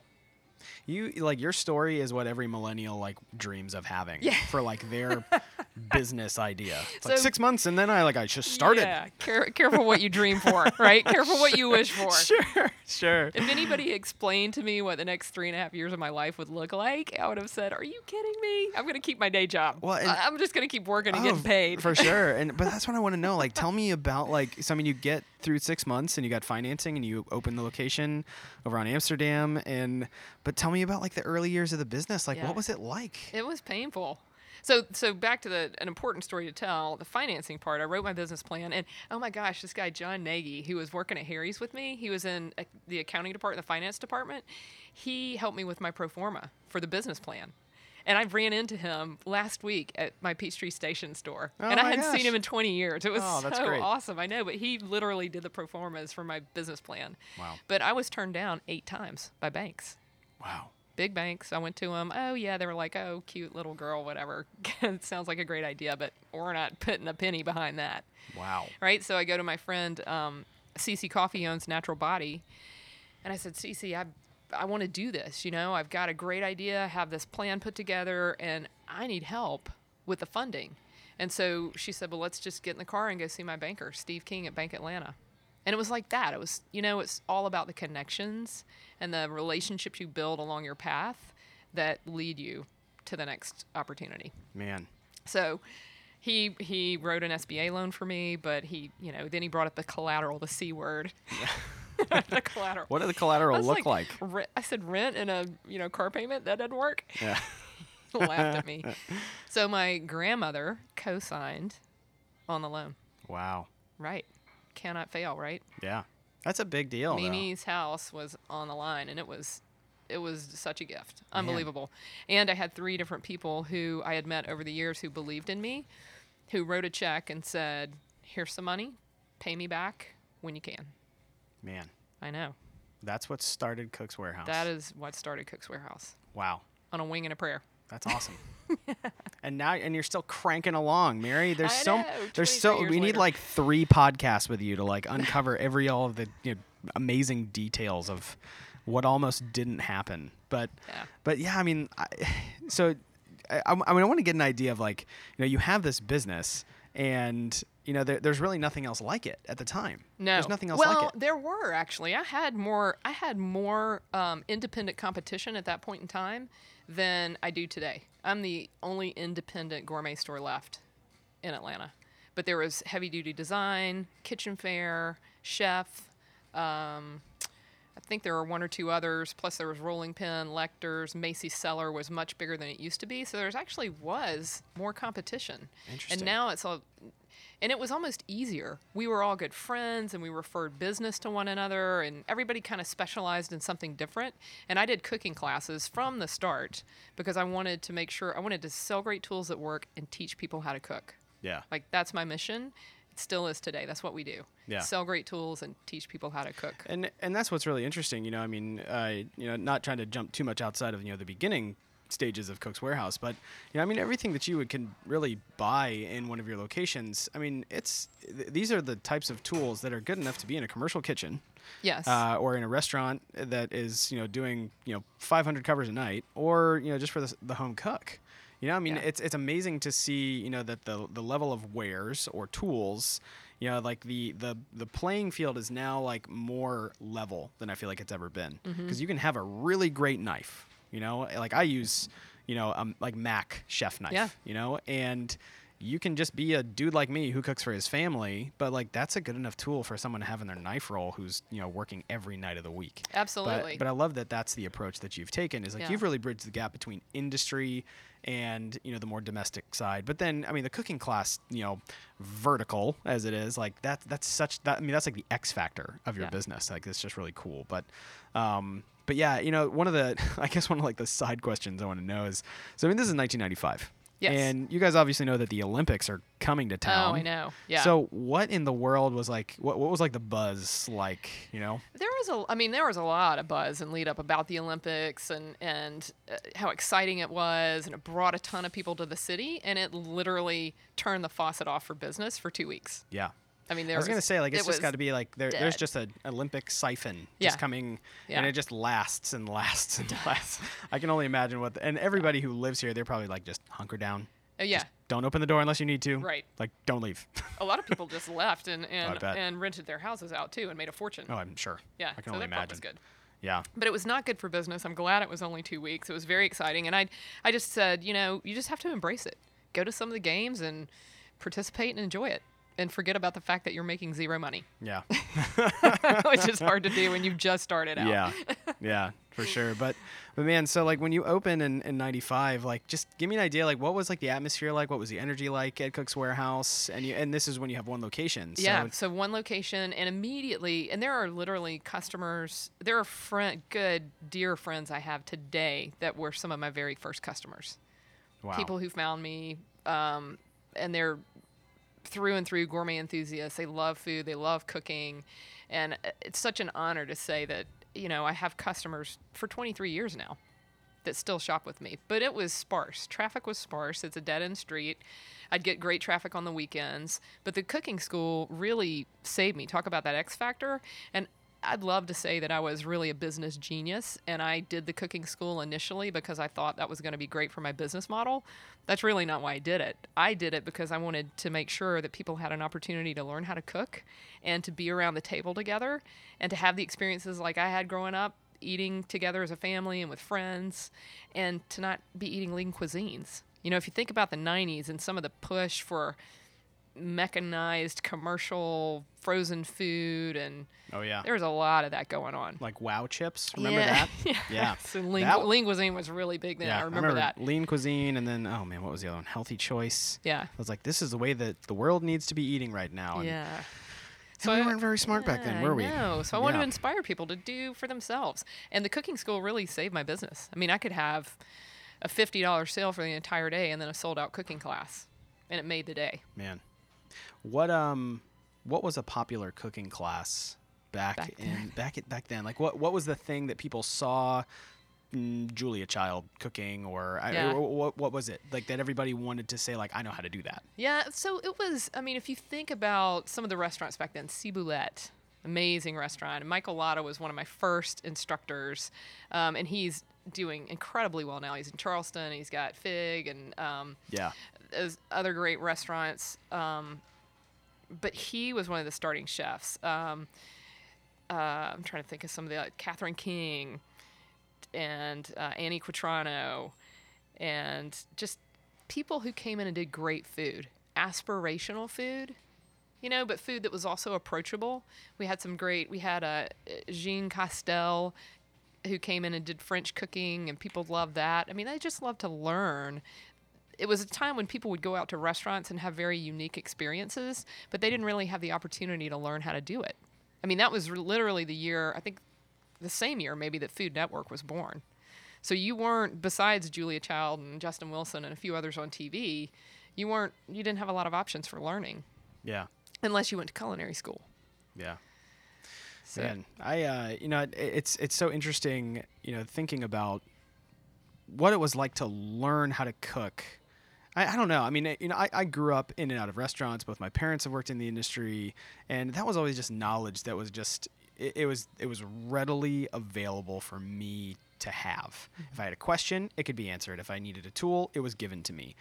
you like your story is what every millennial like dreams of having Yeah. for like their business idea. It's like six months, and then I like I just started. Yeah, care, careful what you dream for, right? Careful what you wish for. Sure, sure. If anybody explained to me what the next three and a half years of my life would look like, I would have said, "Are you kidding me? I'm going to keep my day job. Well, and- I- I'm just going to keep working and Oh, getting paid." for sure. And but that's what I want to know. Like, tell me about like. So I mean, you get through six months, and you got financing, and you open the location over on Amsterdam, and but tell me about like the early years of the business. Like, Yeah. what was it like? It was painful. So so back to the an important story to tell, the financing part. I wrote my business plan and oh my gosh, this guy John Nagy, who was working at Harry's with me, he was in uh, the accounting department, the finance department. He helped me with my pro forma for the business plan. And I ran into him last week at my Peachtree Station store. Oh and I hadn't gosh. seen him in 20 years. It was Oh, so great. awesome. I know, but he literally did the pro formas for my business plan. Wow. But I was turned down eight times by banks Wow. big banks. I went to them. Oh yeah, they were like, oh, cute little girl, whatever. it sounds like a great idea, but we're not putting a penny behind that, Wow. right? So I go to my friend, um, Cece Coffee owns Natural Body, and I said, Cece, I, I want to do this. You know, I've got a great idea, have this plan put together, and I need help with the funding. And so she said, well, let's just get in the car and go see my banker, Steve King at Bank Atlanta. And it was like that. It was, you know, it's all about the connections and the relationships you build along your path that lead you to the next opportunity. Man. So he he wrote an SBA loan for me, but he, you know, then he brought up the collateral, the C word. Yeah. the collateral. What did the collateral look like? "Re- I said rent and a, you know, car payment, that doesn't work. Yeah. Laughed at me. So my grandmother co-signed on the loan. Wow. Right. Cannot fail, right? Yeah. That's a big deal. though. Mimi's house was on the line, and it was it was such a gift, unbelievable. And I had three different people who I had met over the years who believed in me, who wrote a check and said, "Here's some money, pay me back when you can." Man. I know That's what started Cook's Warehouse. that is what started Cook's Warehouse wow. on a wing and a prayer. That's awesome. and now and you're still cranking along, Mary. There's I so know, there's 23 so we need like three podcasts with you to like uncover every all of the you know, amazing details of what almost didn't happen. But Yeah. but yeah, I mean, I, so I, I mean, I want to get an idea of like you know you have this business and you know there, there's really nothing else like it at the time. No, there's nothing else well, like it. there were actually. I had more. I had more um, independent competition at that point in time than I do today. I'm the only independent gourmet store left in Atlanta, but there was heavy duty design, kitchen fair, chef. Um, I think there were one or two others. Plus, there was Rolling Pin, Lechters, Macy's Cellar was much bigger than it used to be. So there's actually was more competition. Interesting. And now it's a, and it was almost easier. We were all good friends and we referred business to one another and everybody kind of specialized in something different. And I did cooking classes from the start because I wanted to make sure I wanted to sell great tools that work and teach people how to cook. Yeah. Like that's my mission. It still is today. That's what we do. Yeah. Sell great tools and teach people how to cook. And and that's what's really interesting. You know, I mean, uh, you know, not trying to jump too much outside of you know the beginning stages of Cook's Warehouse, but you know, I mean, everything that you would can really buy in one of your locations. I mean, it's th- these are the types of tools that are good enough to be in a commercial kitchen. Yes. Uh, or in a restaurant that is, you know, doing, you know, 500 covers a night, or you know, just for the, the home cook. You know, I mean, Yeah. it's it's amazing to see, you know, that the the level of wares or tools, you know, like the the the playing field is now like more level than I feel like it's ever been. Because you can have a really great knife, you know, like I use, you know, um, like Mac chef knife, Yeah. you know, and you can just be a dude like me who cooks for his family, but like that's a good enough tool for someone to have in their knife roll who's you know working every night of the week. Absolutely. But, but I love that that's the approach that you've taken. Is like Yeah. you've really bridged the gap between industry and you know the more domestic side. But then I mean the cooking class, you know, vertical as it is, like that that's such that I mean that's like the X factor of your Yeah. business. Like it's just really cool. But um but yeah, you know, one of the I guess one of like the side questions I want to know is so I mean this is 1995. Yes. And you guys obviously know that the Olympics are coming to town. oh, I know. Yeah. So what in the world was like what what was like the buzz like, you know? There was a, I mean, there was a lot of buzz and lead up about the Olympics and and uh, how exciting it was, and it brought a ton of people to the city, and it literally turned the faucet off for business for two weeks. Yeah. I mean, there I was gonna say like it's it just got to be like there, there's just an Olympic siphon Yeah. just coming Yeah. and it just lasts and lasts and lasts. I can only imagine what the, and everybody who lives here they're probably like just hunker down. Uh, yeah, Don't open the door unless you need to. Right. Like don't leave. a lot of people just left and and, bet. and rented their houses out too and made a fortune. oh, I'm sure. yeah, I can so only that imagine. was good. Yeah. but it was not good for business. I'm glad it was only two weeks. It was very exciting, and I, I just said, you know, you just have to embrace it. Go to some of the games and participate and enjoy it, and forget about the fact that you're making zero money, Yeah. which is hard to do when you've just started out. Yeah, yeah, for sure. But, but man, so like when you open in, in '95, like just give me an idea, like what was like the atmosphere like? What was the energy like at Cook's Warehouse? And you, and this is when you have one location. So yeah. So one location, and immediately, and there are literally customers. There are friend, good, dear friends I have today that were some of my very first customers. wow. people who found me um, and they're through and through gourmet enthusiasts. They love food. They love cooking. And uh, it's such an honor to say that you know i have customers for 23 years now that still shop with me. But it was sparse. Traffic was sparse. It's a dead end street. I'd get great traffic on the weekends. But the cooking school really saved me. Talk about that x factor. And I'd love to say that I was really a business genius and I did the cooking school initially because I thought that was going to be great for my business model. That's really not why I did it. I did it because I wanted to make sure that people had an opportunity to learn how to cook and to be around the table together and to have the experiences like I had growing up, eating together as a family and with friends, and to not be eating lean cuisines. You know, if you think about the 90s and some of the push for mechanized commercial frozen food and Oh yeah. there was a lot of that going on. Like wow chips. Remember yeah. that? yeah. Yeah. So lean, That- lean cuisine was really big then. yeah. I remember, that. Lean cuisine, and then oh man, what was the other one? Healthy choice. Yeah. I was like, this is the way that the world needs to be eating right now. And, Yeah. so we weren't very smart back then, were we? know. So I wanted Yeah. to inspire people to do for themselves. And the cooking school really saved my business. I mean, I could have a $50 sale for the entire day and then a sold out cooking class. And it made the day. Man, what um, what was a popular cooking class back, Back in back at back then? Like what what was the thing that people saw? mm, Julia Child cooking, or I, Yeah. what, what was it like that everybody wanted to say like I know how to do that? Yeah, so it was. I mean, if you think about some of the restaurants back then, Ciboulette, amazing restaurant. And Michael Lata was one of my first instructors, um, and he's doing incredibly well now. He's in Charleston. He's got Fig and um, Yeah, other great restaurants. Um, but he was one of the starting chefs. Um, uh, I'm trying to think of some of the uh, Catherine King and uh, Annie Quatrano, and just people who came in and did great food, aspirational food, you know, but food that was also approachable. We had some great. We had uh, Jean Castel, who came in and did French cooking, and people loved that. I mean, they just love to learn it was a time when people would go out to restaurants and have very unique experiences, but they didn't really have the opportunity to learn how to do it. I mean, that was literally the year, I think the same year maybe that Food Network was born. So you weren't, besides Julia Child and Justin Wilson and a few others on TV, you weren't, you didn't have a lot of options for learning Yeah. unless you went to culinary school. Yeah. So, Man, I uh, you know, it, it's it's so interesting, you know, thinking about what it was like to learn how to cook. I, I don't know. I mean, eh, you know, I, I grew up in and out of restaurants. Both my parents have worked in the industry, and that was always just knowledge that was just it, it was it was readily available for me to have. If mm-hmm. I had a question, it could be answered. If I needed a tool, it was given to me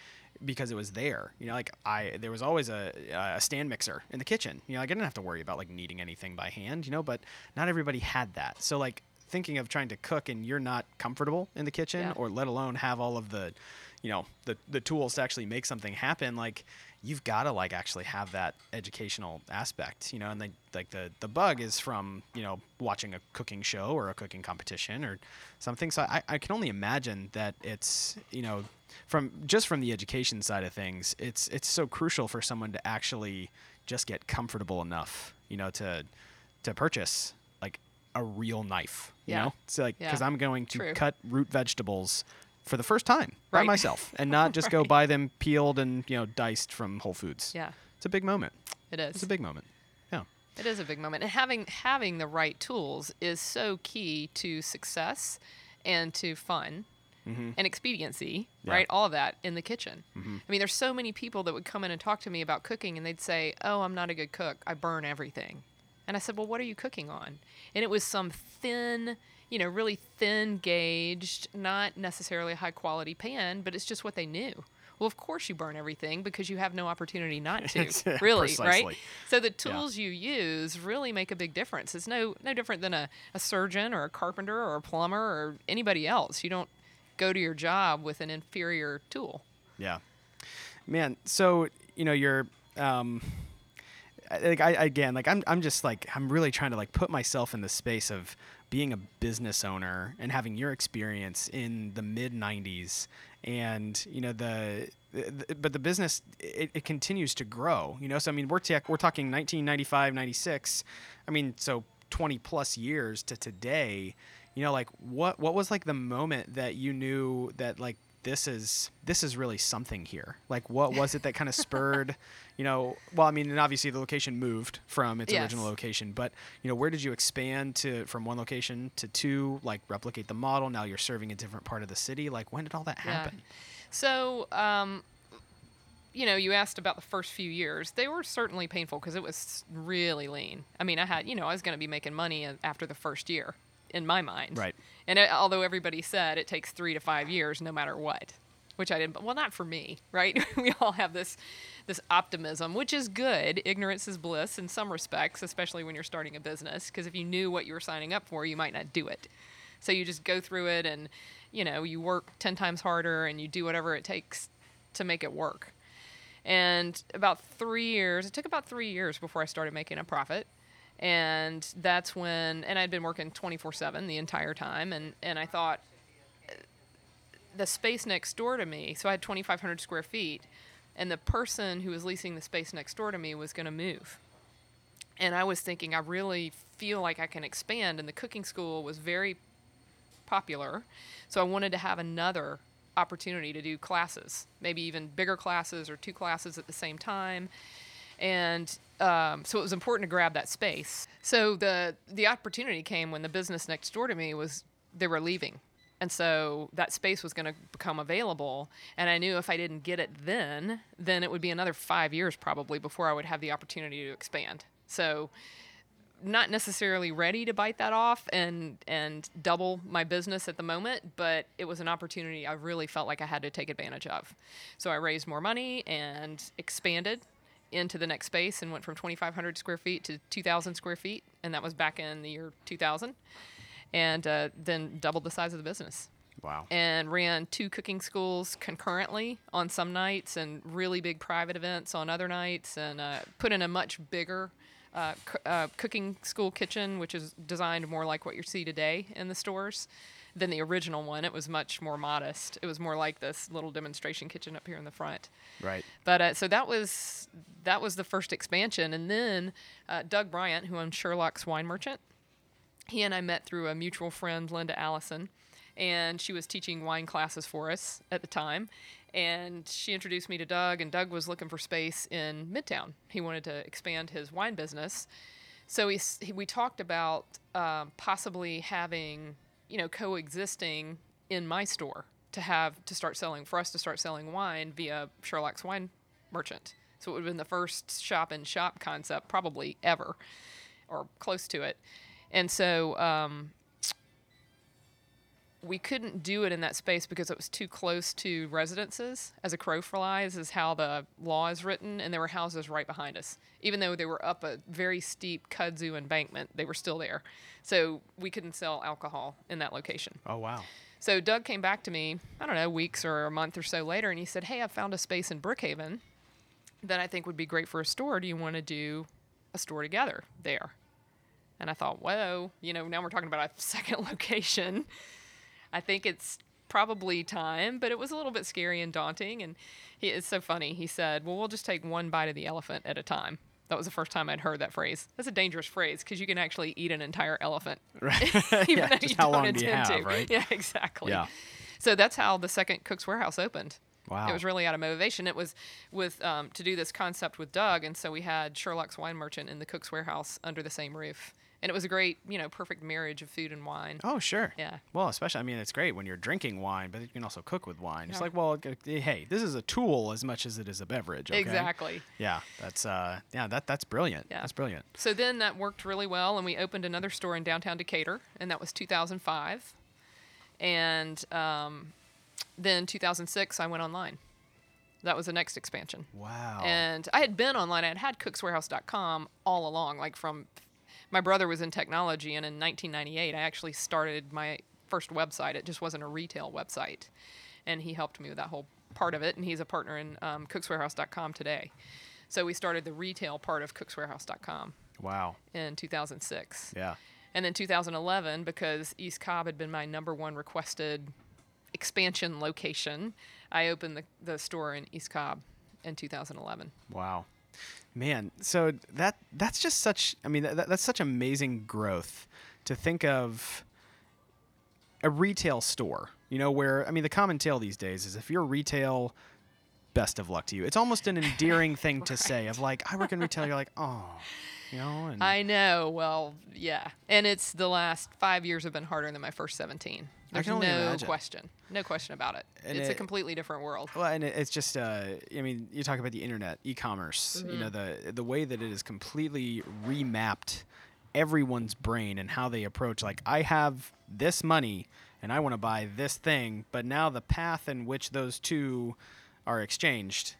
because it was there. You know, like I there was always a, a stand mixer in the kitchen. You know, like I didn't have to worry about like kneading anything by hand. You know, but not everybody had that. So like thinking of trying to cook and you're not comfortable in the kitchen Yeah. or let alone have all of the you know the the tools to actually make something happen like you've got to like actually have that educational aspect you know and they, like the the bug is from you know watching a cooking show or a cooking competition or something so i, I can only imagine that it's you know from just from the education side of things it's it's so crucial for someone to actually just get comfortable enough you know to to purchase like a real knife you Yeah. know so like because Yeah. i'm going to True. cut root vegetables for the first time by myself and not just go buy them peeled and you know diced from Whole Foods. yeah, It's a big moment. It is. It's a big moment. Yeah. It is a big moment, and having having the right tools is so key to success and to fun Mm-hmm. and expediency, Yeah. right? All of that in the kitchen. Mm-hmm. I mean, there's so many people that would come in and talk to me about cooking, and they'd say, "Oh, I'm not a good cook. I burn everything." And I said, "Well, what are you cooking on?" And it was some thin, you know, really thin gauged, not necessarily a high quality pan, but it's just what they knew. Well, of course you burn everything because you have no opportunity not to. really, right? So the tools you use really make a big difference. It's no no different than a, a surgeon or a carpenter or a plumber or anybody else. You don't go to your job with an inferior tool. Yeah. Man, so you know you're um like I again like I'm I'm just like I'm really trying to like put myself in the space of being a business owner and having your experience in the mid 90s and you know the, the but the business it, it continues to grow you know? So i mean we're, ta- we're talking 1995 96 i mean so 20 plus years to today. You know like what what was like the moment that you knew that like this is this is really something here like what was it that kind of spurred you know well i mean and obviously the location moved from its Yes. original location but you know where did you expand to from one location to two like replicate the model now you're serving a different part of the city like when did all that happen So, um, you know, you asked about the first few years. They were certainly painful because it was really lean. I mean, I had, you know, I was going to be making money after the first year in my mind. Right. And it, although everybody said it takes three to five years no matter what, which I didn't, well, not for me, right? we all have this, this optimism, which is good. Ignorance is bliss in some respects, especially when you're starting a business, because if you knew what you were signing up for, you might not do it. So you just go through it and, you know, you work 10 times harder and you do whatever it takes to make it work. And about three years, it took about three years before I started making a profit. And that's when, and I'd been working 24 7 the entire time. And, and I thought, uh, the space next door to me, so I had 2,500 square feet, and the person who was leasing the space next door to me was going to move. And I was thinking, I really feel like I can expand. And the cooking school was very popular. So I wanted to have another opportunity to do classes, maybe even bigger classes or two classes at the same time. And um, so it was important to grab that space. So the the opportunity came when the business next door to me was they were leaving. And so that space was going to become available. And I knew if I didn't get it then, then it would be another five years probably before I would have the opportunity to expand. So not necessarily ready to bite that off and and double my business at the moment, but it was an opportunity I really felt like I had to take advantage of. So I raised more money and expanded into the next space and went from 2,500 square feet to 2,000 square feet, and that was back in the year 2000, and uh, then doubled the size of the business. Wow. And ran two cooking schools concurrently on some nights and really big private events on other nights and uh, put in a much bigger uh, c- uh, cooking school kitchen which is designed more like what you see today in the stores than the original one. It was much more modest. It was more like this little demonstration kitchen up here in the front. Right. But uh, so that was that was the first expansion, and then uh, Doug Bryant, who owned Sherlock's Wine Merchant, he and I met through a mutual friend, Linda Allison, and she was teaching wine classes for us at the time. And she introduced me to Doug, and Doug was looking for space in Midtown. He wanted to expand his wine business. So he, he we talked about um, possibly having, you know, coexisting in my store to have to start selling for us to start selling wine via Sherlock's Wine Merchant. So it would have been the first shop in shop concept probably ever, or close to it. And so um, we couldn't do it in that space because it was too close to residences. As a crow flies is how the law is written, and there were houses right behind us. Even though they were up a very steep kudzu embankment, they were still there. So we couldn't sell alcohol in that location. Oh wow. So Doug came back to me, I don't know, weeks or a month or so later, and he said, Hey, I found a space in Brookhaven that I think would be great for a store. Do you want to do a store together there? And I thought, whoa, you know, now we're talking about a second location. I think it's probably time, but it was a little bit scary and daunting. And he, it's so funny. He said, well, we'll just take one bite of the elephant at a time. That was the first time I'd heard that phrase. That's a dangerous phrase because you can actually eat an entire elephant, Right. even yeah, just you how don't long do you have, to. right? Yeah, exactly. Yeah. So that's how the second Cook's Warehouse opened. Wow. It was really out of motivation. It was with um, to do this concept with Doug, and so we had Sherlock's Wine Merchant and the Cook's Warehouse under the same roof, and it was a great, you know, perfect marriage of food and wine. Oh, sure. Yeah. Well, especially, I mean, it's great when you're drinking wine, but you can also cook with wine. It's like, well, hey, this is a tool as much as it is a beverage. Okay? Exactly. Yeah, that's uh, yeah, that that's brilliant. Yeah. That's brilliant. So then that worked really well, and we opened another store in downtown Decatur, and that was 2005. And um, then 2006, I went online. That was the next expansion. Wow. And I had been online. I had had cookswarehouse.com all along, like from my brother was in technology, and in 1998, I actually started my first website. It just wasn't a retail website, and he helped me with that whole part of it. And he's a partner in um, cookswarehouse.com today. So we started the retail part of cookswarehouse.com wow. in 2006. Yeah. And then 2011, because East Cobb had been my number one requested expansion location, I opened the, the store in East Cobb in 2011. Wow. Man, so that that's just such I mean that, that's such amazing growth to think of a retail store, you know, where I mean the common tale these days is if you're retail best of luck to you. It's almost an endearing thing to say of like I work in retail you're like, "Oh, you know, and I know. Well, yeah. And it's the last five years have been harder than my first 17. There's no imagine. question. No question about it. And it's a completely different world. Well, and it- it's just, uh, I mean, you talk about the internet, e-commerce. You know, the the way that it is completely remapped everyone's brain and how they approach. Like, I have this money and I want to buy this thing, but now the path in which those two are exchanged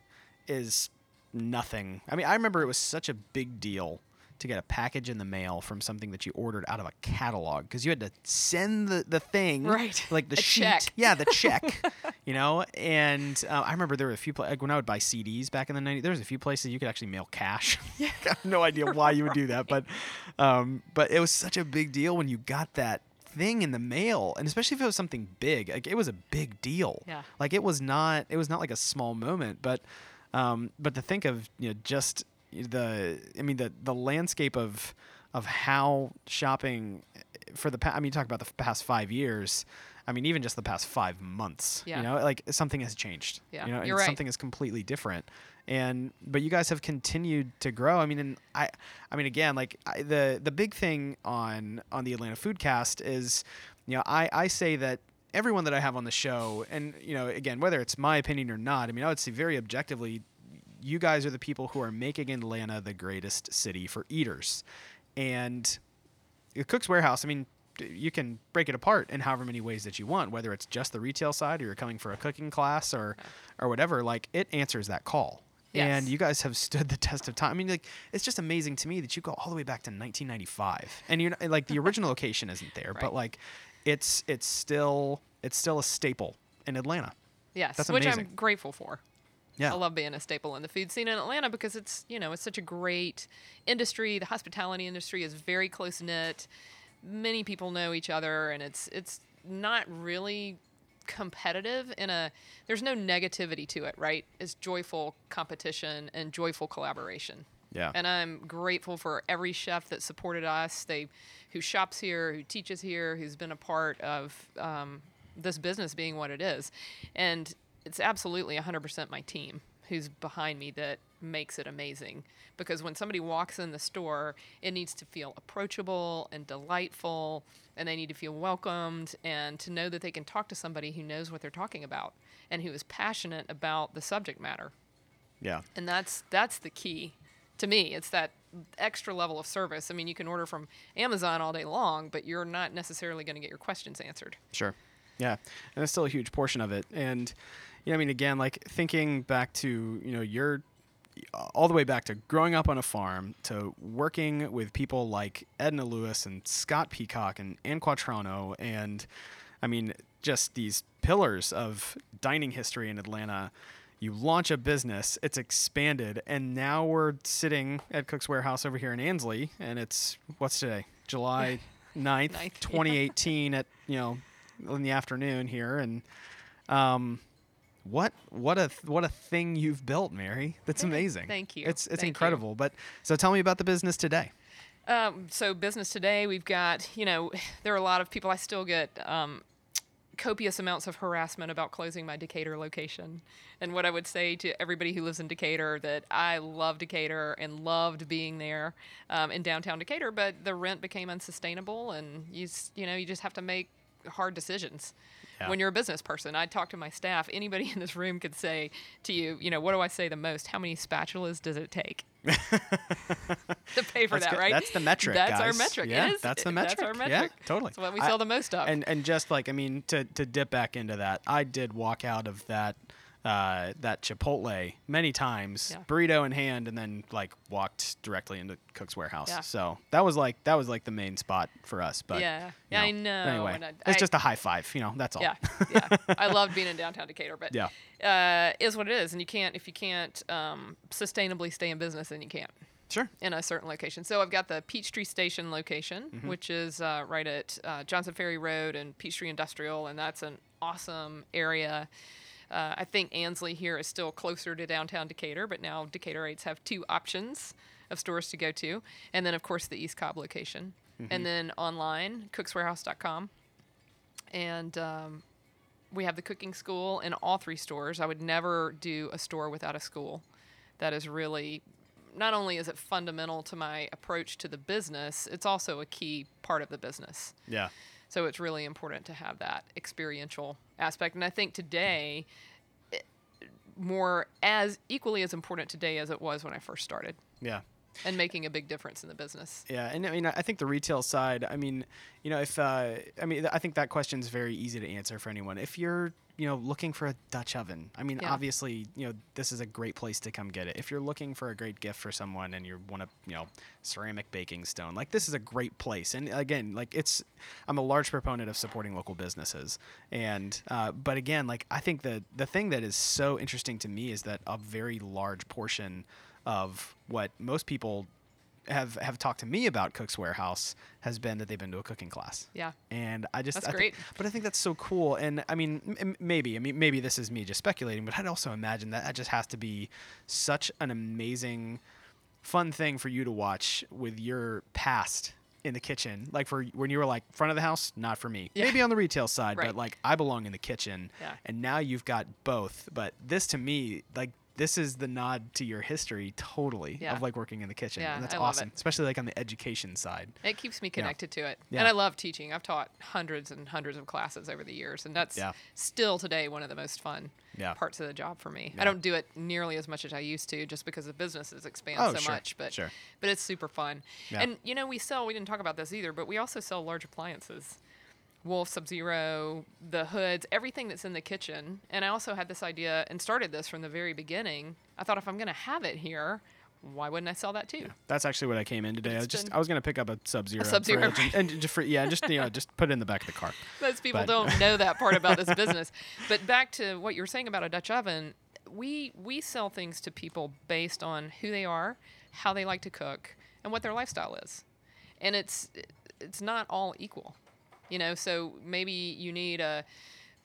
is nothing. I mean, I remember it was such a big deal to get a package in the mail from something that you ordered out of a catalog because you had to send the, the thing Right. like the A sheet check. yeah the check you know and uh, i remember there were a few pla- like when i would buy cds back in the 90s there was a few places you could actually mail cash i have no idea why you would do that but um, but it was such a big deal when you got that thing in the mail and especially if it was something big like it was a big deal Yeah. like it was not it was not like a small moment but um, but to think of you know just the i mean the the landscape of of how shopping eh, for the past, i mean you talk about the past five years i mean even just the past five months Yeah. you know like something has changed Yeah, you know and right. something is completely different and but you guys have continued to grow i mean and i i mean again like I, the the big thing on on the atlanta foodcast is you know i i say that everyone that i have on the show and you know again whether it's my opinion or not i mean i would say very objectively you guys are the people who are making atlanta the greatest city for eaters and Cook's Warehouse, I mean, you can break it apart in however many ways that you want, whether it's just the retail side or you're coming for a cooking class or or whatever, like it answers that call. Yes. And you guys have stood the test of time. I mean, like it's just amazing to me that you go all the way back to 1995, and you're like the original location isn't there, but like it's it's still it's still a staple in Atlanta. Yes, That's which I'm grateful for. Yeah, I love being a staple in the food scene in Atlanta because it's you know it's such a great industry. The hospitality industry is very close knit. Many people know each other, and it's it's not really competitive in a there's no negativity to it right it's joyful competition and joyful collaboration Yeah. and i'm grateful for every chef that supported us they who shops here who teaches here who's been a part of um, this business being what it is and it's absolutely 100% my team who's behind me that makes it amazing because when somebody walks in the store it needs to feel approachable and delightful and they need to feel welcomed and to know that they can talk to somebody who knows what they're talking about and who is passionate about the subject matter yeah. and that's that's the key to me it's that extra level of service i mean you can order from amazon all day long but you're not necessarily going to get your questions answered Sure. Yeah. And that's still a huge portion of it. And, you know, I mean, again, like thinking back to, you know, your, all the way back to growing up on a farm to working with people like Edna Lewis and Scott Peacock and Anne Quatrano and, I mean, just these pillars of dining history in Atlanta. You launch a business, it's expanded, and now we're sitting at Cook's Warehouse over here in Ansley, and it's what's today? July 9th, Ninth, yeah. 2018 at, you know, in the afternoon here and um what what a what a thing you've built, Mary. That's amazing. Thank you. It's it's Thank you. incredible. But so tell me about the business today. Um, so business today, we've got you know there are a lot of people. I still get um, copious amounts of harassment about closing my Decatur location. And what I would say to everybody who lives in Decatur that I love Decatur and loved being there um, in downtown Decatur, but the rent became unsustainable, and you you know you just have to make hard decisions. Yeah. When you're a business person, I talk to my staff. Anybody in this room could say to you, you know, what do I say the most? How many spatulas does it take to pay for That's that, good. right? That's the metric, That's our metric. Yeah, is. that's the That's our metric. Yeah, totally. It's what we I- sell the most of. And and just like I mean to to dip back into that, I did walk out of that uh, that Chipotle many times, Yeah. burrito in hand, and then like walked directly into Cook's Warehouse. Yeah. So that was like that was like the main spot for us. But Yeah. you Yeah, I know, Anyway, I- it's just a high five. You know, that's all. yeah, yeah. I loved being in downtown Decatur, but Yeah. uh, is what it is, and you can't if you can't um, sustainably stay in business, then you can't Sure. in a certain location. So I've got the Peachtree Station location, Mm-hmm. which is uh, right at uh, Johnson Ferry Road and Peachtree Industrial, and that's an awesome area. Uh, I think Ansley here is still closer to downtown Decatur, but now Decaturites have two options of stores to go to, and then of course the East Cobb location, Mm-hmm. and then online cookswarehouse.com, and um, we have the cooking school in all three stores. I would never do a store without a school. That is really not only is it fundamental to my approach to the business, it's also a key part of the business. Yeah. So it's really important to have that experiential aspect. And I think today, it, more as equally as important today as it was when I first started, Yeah. and making a big difference in the business. Yeah, and I mean, I think the retail side. I mean, you know, if uh, I mean, I think that question is very easy to answer for anyone. If you're, you know, looking for a Dutch oven, I mean, Yeah. obviously, you know, this is a great place to come get it. If you're looking for a great gift for someone and you want a, you know, ceramic baking stone, like this is a great place. And again, like it's, I'm a large proponent of supporting local businesses. And, uh, but again, like I think the the thing that is so interesting to me is that a very large portion of what most people have have talked to me about Cook's Warehouse has been that they've been to a cooking class. Yeah. And I just That's I great. but I think that's so cool. And I mean, m- maybe I mean maybe this is me just speculating, but I'd also imagine that that just has to be such an amazing, fun thing for you to watch with your past in the kitchen. Like for when you were like front of the house, not for me. Yeah. Maybe on the retail side, Right. but like I belong in the kitchen. Yeah. And now you've got both. But this to me, like this is the nod to your history totally Yeah. of like working in the kitchen. Yeah, and that's I awesome. Especially like on the education side. It keeps me connected to it. Yeah. And I love teaching. I've taught hundreds and hundreds of classes over the years, and that's Yeah. still today one of the most fun Yeah. parts of the job for me. Yeah. I don't do it nearly as much as I used to just because the business has expanded Oh, so sure, much, but sure. but it's super fun. Yeah. And you know, we sell we didn't talk about this either, but we also sell large appliances. Wolf, Sub Zero, the hoods, everything that's in the kitchen. And I also had this idea and started this from the very beginning. I thought if I'm going to have it here, why wouldn't I sell that too? That's actually what I came in today. I was just I was gonna pick up a Sub Zero. Sub-Zero, and, and just for yeah, just you know, just put it in the back of the car. Most people But- don't know that part about this business. But back to what you were saying about a Dutch oven, we we sell things to people based on who they are, how they like to cook, and what their lifestyle is. And it's it's not all equal. You know, so maybe you need a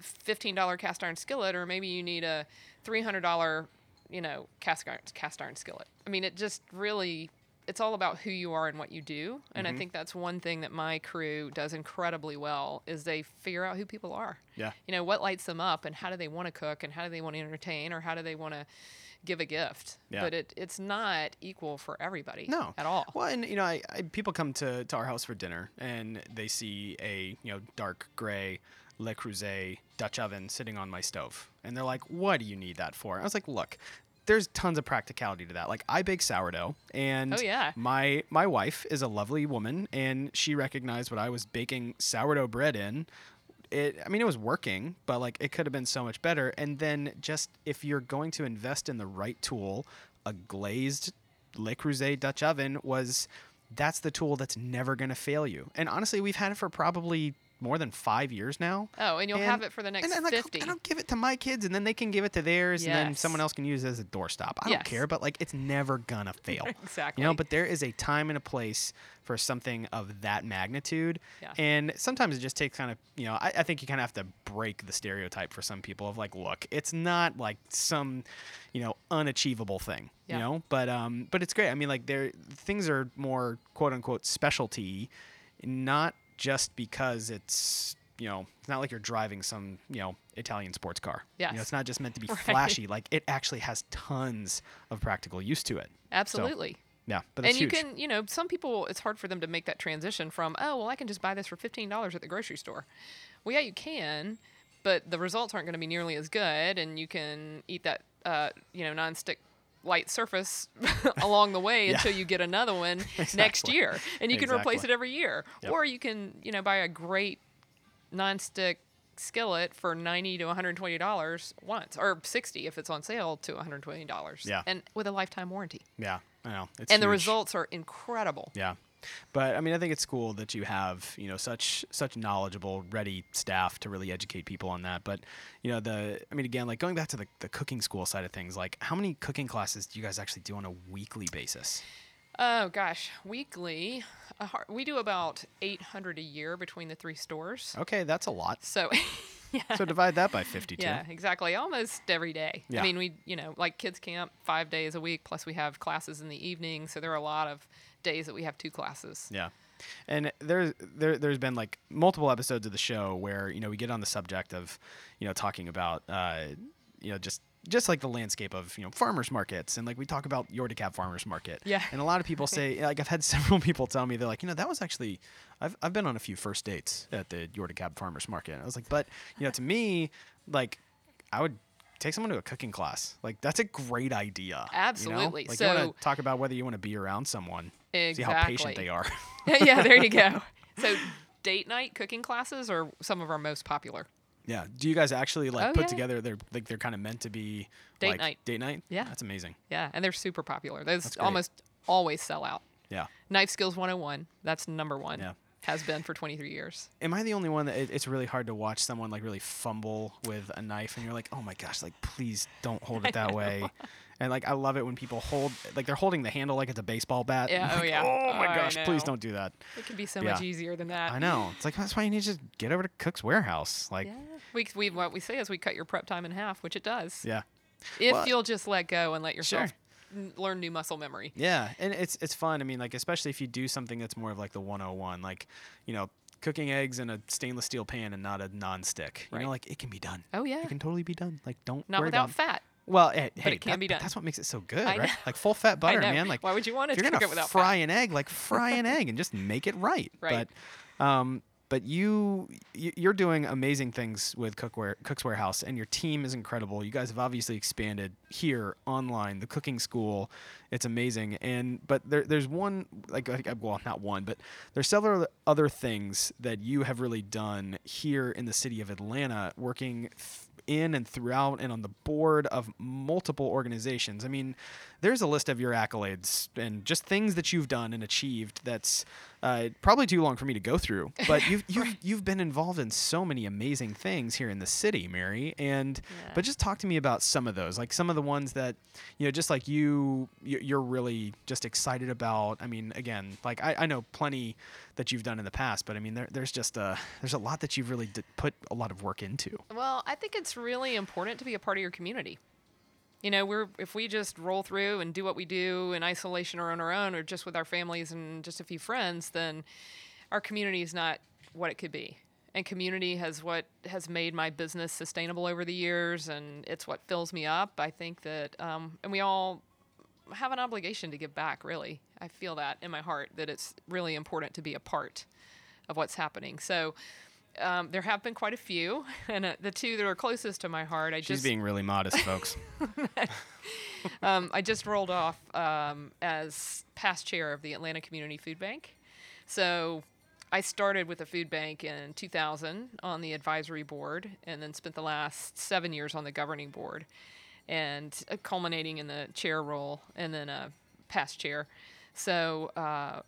$15 cast iron skillet or maybe you need a $300 you know cast iron, cast iron skillet i mean it just really it's all about who you are and what you do and Mm-hmm. i think that's one thing that my crew does incredibly well is they figure out who people are Yeah. you know what lights them up and how do they want to cook and how do they want to entertain or how do they want to give a gift Yeah. but it, it's not equal for everybody No, at all Well, and you know, I, I people come to, to our house for dinner and they see a you know dark gray Le Creuset Dutch oven sitting on my stove, and they're like, "What do you need that for?" I was like, "Look." There's tons of practicality to that. Like I bake sourdough, and Oh, yeah. my my wife is a lovely woman, and she recognized what I was baking sourdough bread in. It, I mean, it was working, but like it could have been so much better. And then just if you're going to invest in the right tool, a glazed Le Creuset Dutch oven was that's the tool that's never going to fail you. And honestly, we've had it for probably more than five years now. oh and you'll have it for the next and, and, like, 50 I don't give it to my kids, and then they can give it to theirs, and then someone else can use it as a doorstop. I Yes. don't care, but like it's never gonna fail. Exactly. You know, but there is a time and a place for something of that magnitude, Yeah. and sometimes it just takes kind of you know I, I think you kind of have to break the stereotype for some people of like, look, it's not like some you know unachievable thing. Yeah. You know, but um, but it's great. I mean, like there things are more quote unquote specialty, not just because it's you know it's not like you're driving some you know Italian sports car. You know, it's not just meant to be Right. flashy. Like it actually has tons of practical use to it. absolutely Yeah, but and you huge. can, you know, some people it's hard for them to make that transition from, oh, well, I can just buy this for fifteen dollars at the grocery store. Well, yeah, you can, but the results aren't going to be nearly as good, and you can eat that, uh, you know, nonstick light surface along the way Yeah. until you get another one next year, and you can replace it every year, Yep. or you can, you know, buy a great nonstick skillet for 90 to 120 dollars once or 60 if it's on sale to 120 dollars Yeah. and with a lifetime warranty yeah, I know. It's and the results are incredible. Yeah. But I mean, I think it's cool that you have you know such such knowledgeable, ready staff to really educate people on that. But you know, the I mean, again, like going back to the, the cooking school side of things, like how many cooking classes do you guys actually do on a weekly basis? Oh gosh, weekly, a har- we do about 800 a year between the three stores. Okay, that's a lot. So, yeah, So divide that by fifty-two. yeah, exactly, almost every day. Yeah. I mean, we, you know, like kids camp five days a week, plus we have classes in the evening. So there are a lot of days that we have two classes. Yeah. And there's there there's been like multiple episodes of the show where you know we get on the subject of you know talking about uh, you know just just like the landscape of you know farmers markets and like we talk about your DeKalb farmers market Yeah. and a lot of people say like I've had several people tell me they're like you know that was actually I've, I've been on a few first dates at the your DeKalb farmers market and I was like but you know to me like I would take someone to a cooking class like that's a great idea you know? Absolutely. like you want So- to talk about whether you want to be around somoone see how patient they are yeah, there you go. So date night cooking classes are some of our most popular. Yeah. Do you guys actually like Oh, put yeah. together? They're like they're kind of meant to be Date like, night. Date night. Yeah. That's amazing. Yeah, and they're super popular. Those almost always sell out. Yeah. Knife Skills 101, that's number one. Yeah. Has been for 23 years. Am I the only one that it, it's really hard to watch someone like really fumble with a knife and you're like, oh my gosh, like please don't hold it that way. And like I love it when people hold like they're holding the handle like it's a baseball bat. Yeah, I'm oh, yeah. Oh my oh, I gosh, please don't do that. It can be so Yeah. much easier than that. I know. It's like that's why you need to just get over to Cook's Warehouse. Like, Yeah. We, we, what we say is we cut your prep time in half, which it does. yeah. If Well, you'll just let go and let yourself Sure. learn new muscle memory. Yeah, and it's it's fun. I mean, like especially if you do something that's more of like the 101, like you know, cooking eggs in a stainless steel pan and not a non-stick. You Right. know, like it can be done. Oh, yeah. it can totally be done. Like don't Not without fat. Well, hey, it can that- be done. That's what makes it so good, I right? know. Like full fat butter, man. Like Why would you want to you're cook gonna it without fry fat? an egg, like fry an egg and just make it right. Right. But, um, but you you're doing amazing things with Cookware Cook's Warehouse, and your team is incredible. You guys have obviously expanded here online, the cooking school. It's amazing, and but there, there's one like like, well not one, but there's several other things that you have really done here in the city of Atlanta, working. In and throughout and on the board of multiple organizations. I mean, there's a list of your accolades and just things that you've done and achieved that's uh, probably too long for me to go through. But you've you've, you've been involved in so many amazing things here in the city, Mary. And Yeah. but just talk to me about some of those, like some of the ones that you know, just like you you- you're really just excited about. I mean, again, like I, I know plenty that you've done in the past, but I mean, there, there's just a there's a lot that you've really d- put a lot of work into. Well, I think it's really important to be a part of your community. You know, we're if we just roll through and do what we do in isolation or on our own, or just with our families and just a few friends, then our community is not what it could be. And community has what has made my business sustainable over the years, and it's what fills me up. I think that, um, and we all have an obligation to give back. Really, I feel that in my heart that it's really important to be a part of what's happening. So. Um, there have been quite a few, and uh, the two that are closest to my heart, I She's just being really modest, folks. um, I just rolled off um, as past chair of the Atlanta Community Food Bank. So I started with the food bank in 2000 on the advisory board, and then spent the last seven years on the governing board, and uh, culminating in the chair role, and then a past chair. So uh,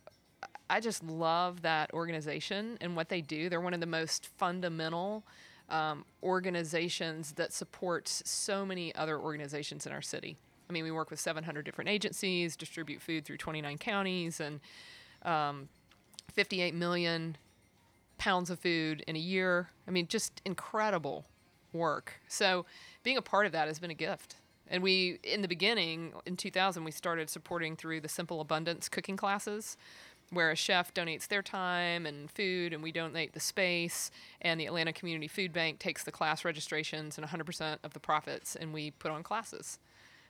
I just love that organization and what they do. They're one of the most fundamental um, organizations that supports so many other organizations in our city. I mean, we work with 700 different agencies, distribute food through 29 counties, and um, 58 million pounds of food in a year. I mean, just incredible work. So, being a part of that has been a gift. And we, in the beginning, in 2000, we started supporting through the Simple Abundance cooking classes, where a chef donates their time and food, and we donate the space. And the Atlanta Community Food Bank takes the class registrations and 100% of the profits, and we put on classes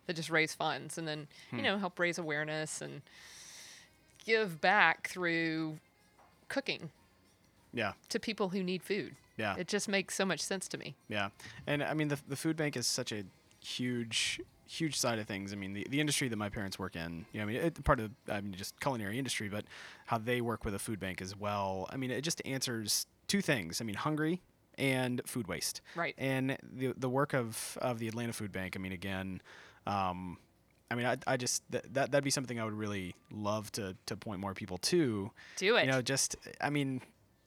that just raise funds and then, you hmm. know, help raise awareness and give back through cooking yeah, to people who need food. Yeah. It just makes so much sense to me. yeah. And I mean, the the food bank is such a huge huge side of things. I mean, the, the industry that my parents work in, you know, I mean, it, part of I mean, just culinary industry, but how they work with a food bank as well. I mean, it just answers two things. I mean, hungry and food waste. Right. And the the work of of the Atlanta Food Bank. I mean, again. Um, I mean, I, I just that, that that'd be something I would really love to to point more people to. Do it. You know, just I mean,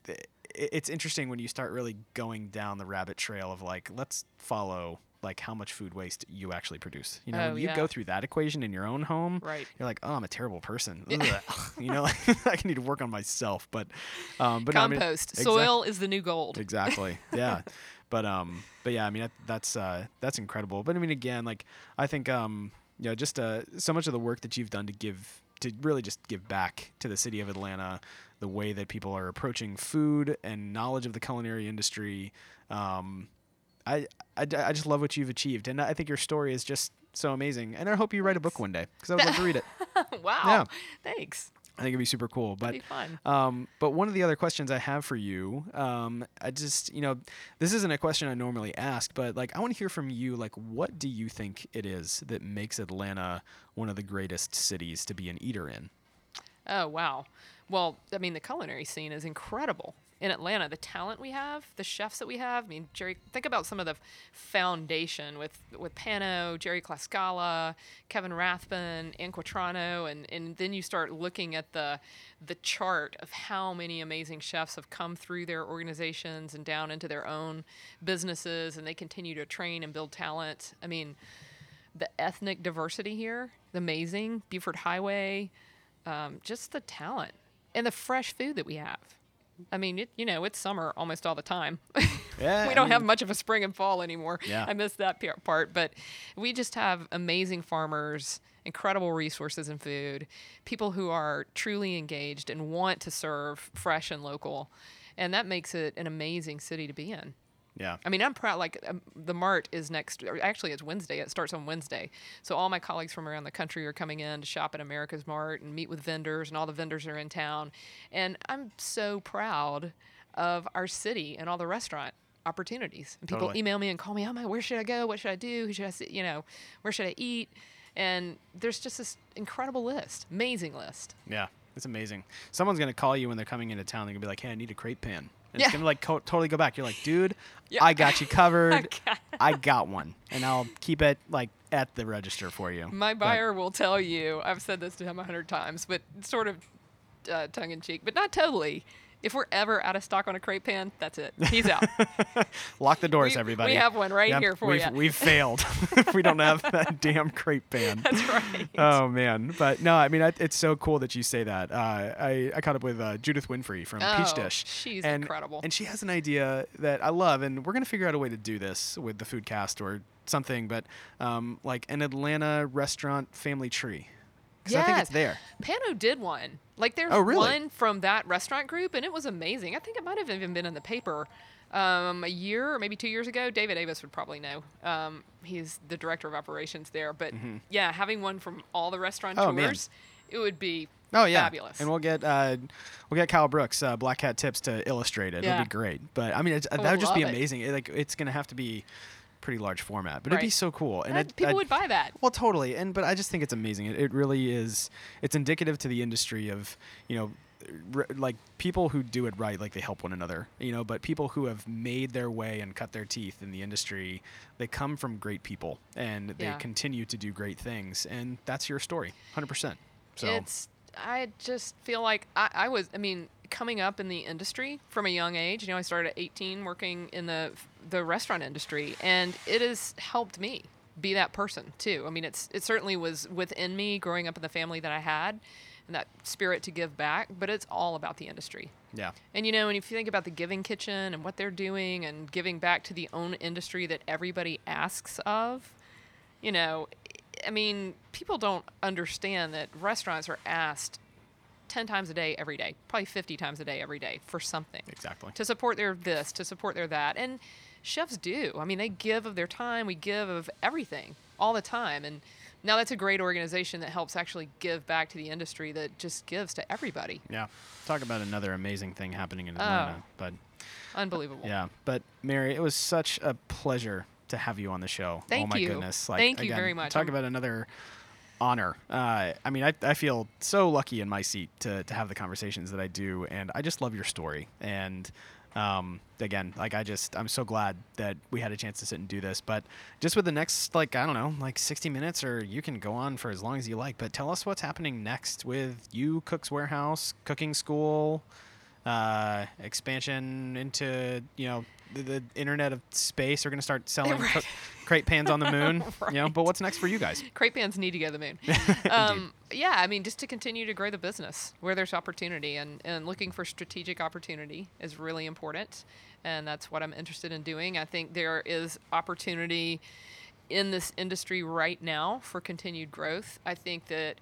th- it's interesting when you start really going down the rabbit trail of like, let's follow like how much food waste you actually produce. You know, Oh, you yeah. go through that equation in your own home, Right. you're like, oh, I'm a terrible person. You know, like, I need to work on myself. But, um, but no, I mean- Compost. Soil is the new gold. Exactly. Yeah. but um, but yeah, I mean that, that's uh, that's incredible. But I mean, again, like I think um, you know, just uh, so much of the work that you've done to give to really just give back to the city of Atlanta, the way that people are approaching food and knowledge of the culinary industry. Um, I, I, I just love what you've achieved, and I think your story is just so amazing. And I hope you write a book one day because I would love to read it. wow. Yeah. Thanks. I think it'd be super cool. But That'd be fun. um, but one of the other questions I have for you, um, I just, you know, this isn't a question I normally ask, but like, I want to hear from you. Like, what do you think it is that makes Atlanta one of the greatest cities to be an eater in? Oh, wow. Well, I mean, the culinary scene is incredible in Atlanta. The talent we have, the chefs that we have. I mean, Jerry, think about some of the foundation with with Pano, Gerry Klaskala, Kevin Rathbun, Anne Quatrano, and and then you start looking at the the chart of how many amazing chefs have come through their organizations and down into their own businesses, and they continue to train and build talent. I mean, the ethnic diversity here, the amazing. Buford Highway, um, just the talent and the fresh food that we have. I mean, it, you know, it's summer almost all the time. Yeah, we don't have mean- much of a spring and fall anymore. Yeah. I miss that part, but we just have amazing farmers, incredible resources in food, people who are truly engaged and want to serve fresh and local, and that makes it an amazing city to be in. Yeah. I mean, I'm proud. Like um, the Mart is next. Actually, it's Wednesday. It starts on Wednesday. So all my colleagues from around the country are coming in to shop at America's Mart and meet with vendors, and all the vendors are in town. And I'm so proud of our city and all the restaurant opportunities. And people Totally. email me and call me, "Oh my, where should I go? What should I do? Who should I see? You know, where should I eat?" And there's just this incredible list, amazing list. Yeah. It's amazing. Someone's going to call you when they're coming into town. They're going to be like, hey, I need a crepe pan. And It's gonna like co- totally go back. You're like, dude, Yeah. I got you covered. got- I got one, and I'll keep it like at the register for you. My But- buyer will tell you, I've said this to him a hundred times, but sort of uh, tongue in cheek, but not totally. If we're ever out of stock on a crepe pan, that's it. He's out. Lock the doors, We- everybody. we have one right here for we've, ya. We've failed if we don't have that damn crepe pan. that's right. Oh man, but no, I mean I, it's so cool that you say that. Uh, I I caught up with uh, Judith Winfrey from Peach Oh, Dish. she's and, incredible. and she has an idea that I love, and we're gonna figure out a way to do this with the Foodcast or something, but um, like an Atlanta restaurant family tree. 'Cause I think it's there. Pano did one. Like there's Oh, really? one from that restaurant group, and it was amazing. I think it might have even been in the paper um, a year or maybe two years ago. David Avis would probably know. Um, he's the director of operations there. But yeah, having one from all the restaurateurs, Mm-hmm. Oh, man. it would be Oh yeah, fabulous. and we'll get uh, we'll get Kyle Brooks, uh, Black Cat Tips, to illustrate it. Yeah. It'll be great. But I mean, it's, I that would just be love it. amazing. It, like it's gonna have to be pretty large format, but it'd be so cool. And it, people I'd- would buy that. Well, totally. And but I just think it's amazing. It, it really is. It's indicative to the industry of you know, r- like people who do it right, like they help one another. You know, but people who have made their way and cut their teeth in the industry, they come from great people and they continue to do great things. And that's your story, hundred percent. So It's I just feel like I, I was I mean coming up in the industry from a young age. You know, I started at 18 working in the the restaurant industry, and it has helped me be that person too. I mean, it's it certainly was within me growing up in the family that I had, and that spirit to give back. But it's all about the industry. yeah, And you know, and if you think about the Giving Kitchen and what they're doing and giving back to the own industry that everybody asks of, you know, I mean, people don't understand that restaurants are asked 10 times a day every day, probably 50 times a day every day for something. exactly. To support their this, to support their that. And chefs do. I mean, they give of their time, we give of everything all the time. And now that's a great organization that helps actually give back to the industry that just gives to everybody. Yeah, talk about another amazing thing happening in Oh. Atlanta. But Unbelievable. yeah, but Mary, it was such a pleasure to have you on the show. oh Thank my you. goodness! Like, Thank you very much. Talk about another honor. Uh, I mean, I, I feel so lucky in my seat to, to have the conversations that I do, and I just love your story. And um, again, like I just, I'm so glad that we had a chance to sit and do this. But just with the next, like I don't know, like 60 minutes, or you can go on for as long as you like. But tell us what's happening next with you, Cook's Warehouse, Cooking School, uh, expansion into you know the, the internet of space. Are going to start selling Right. crate pans on the moon. You know, but what's next for you guys? Crepe pans need to go to the moon. um, yeah, I mean, just to continue to grow the business where there's opportunity and, and looking for strategic opportunity is really important. And that's what I'm interested in doing. I think there is opportunity in this industry right now for continued growth. I think that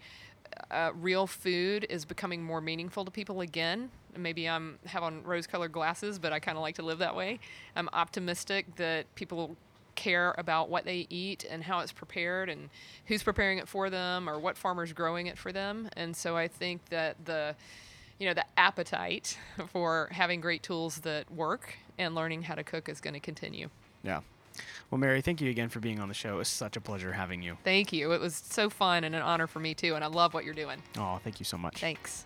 uh, real food is becoming more meaningful to people again. Maybe I'm have on rose-colored glasses, but I kind of like to live that way. I'm optimistic that people care about what they eat and how it's prepared and who's preparing it for them or what farmer's growing it for them. And so I think that the you know the appetite for having great tools that work and learning how to cook is going to continue. Yeah. Well, Mary, thank you again for being on the show. It was such a pleasure having you. Thank you. It was so fun and an honor for me too and I love what you're doing. Oh, thank you so much. Thanks.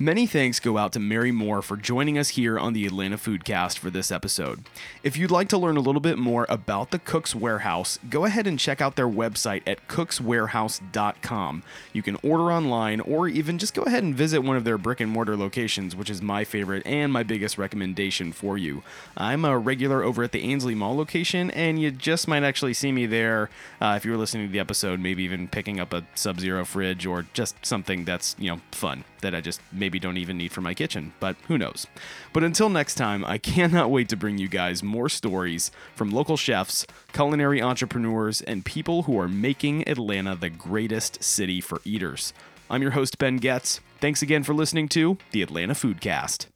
Many thanks go out to Mary Moore for joining us here on the Atlanta Foodcast for this episode. If you'd like to learn a little bit more about the Cook's Warehouse, go ahead and check out their website at cookswarehouse.com. You can order online or even just go ahead and visit one of their brick and mortar locations, which is my favorite and my biggest recommendation for you. I'm a regular over at the Ansley Mall location, and you just might actually see me there uh, if you were listening to the episode, maybe even picking up a Sub Zero fridge or just something that's, you know, fun that I just maybe don't even need for my kitchen, but who knows. But until next time, I cannot wait to bring you guys more stories from local chefs, culinary entrepreneurs, and people who are making Atlanta the greatest city for eaters. I'm your host, Ben Getz. Thanks again for listening to the Atlanta Foodcast.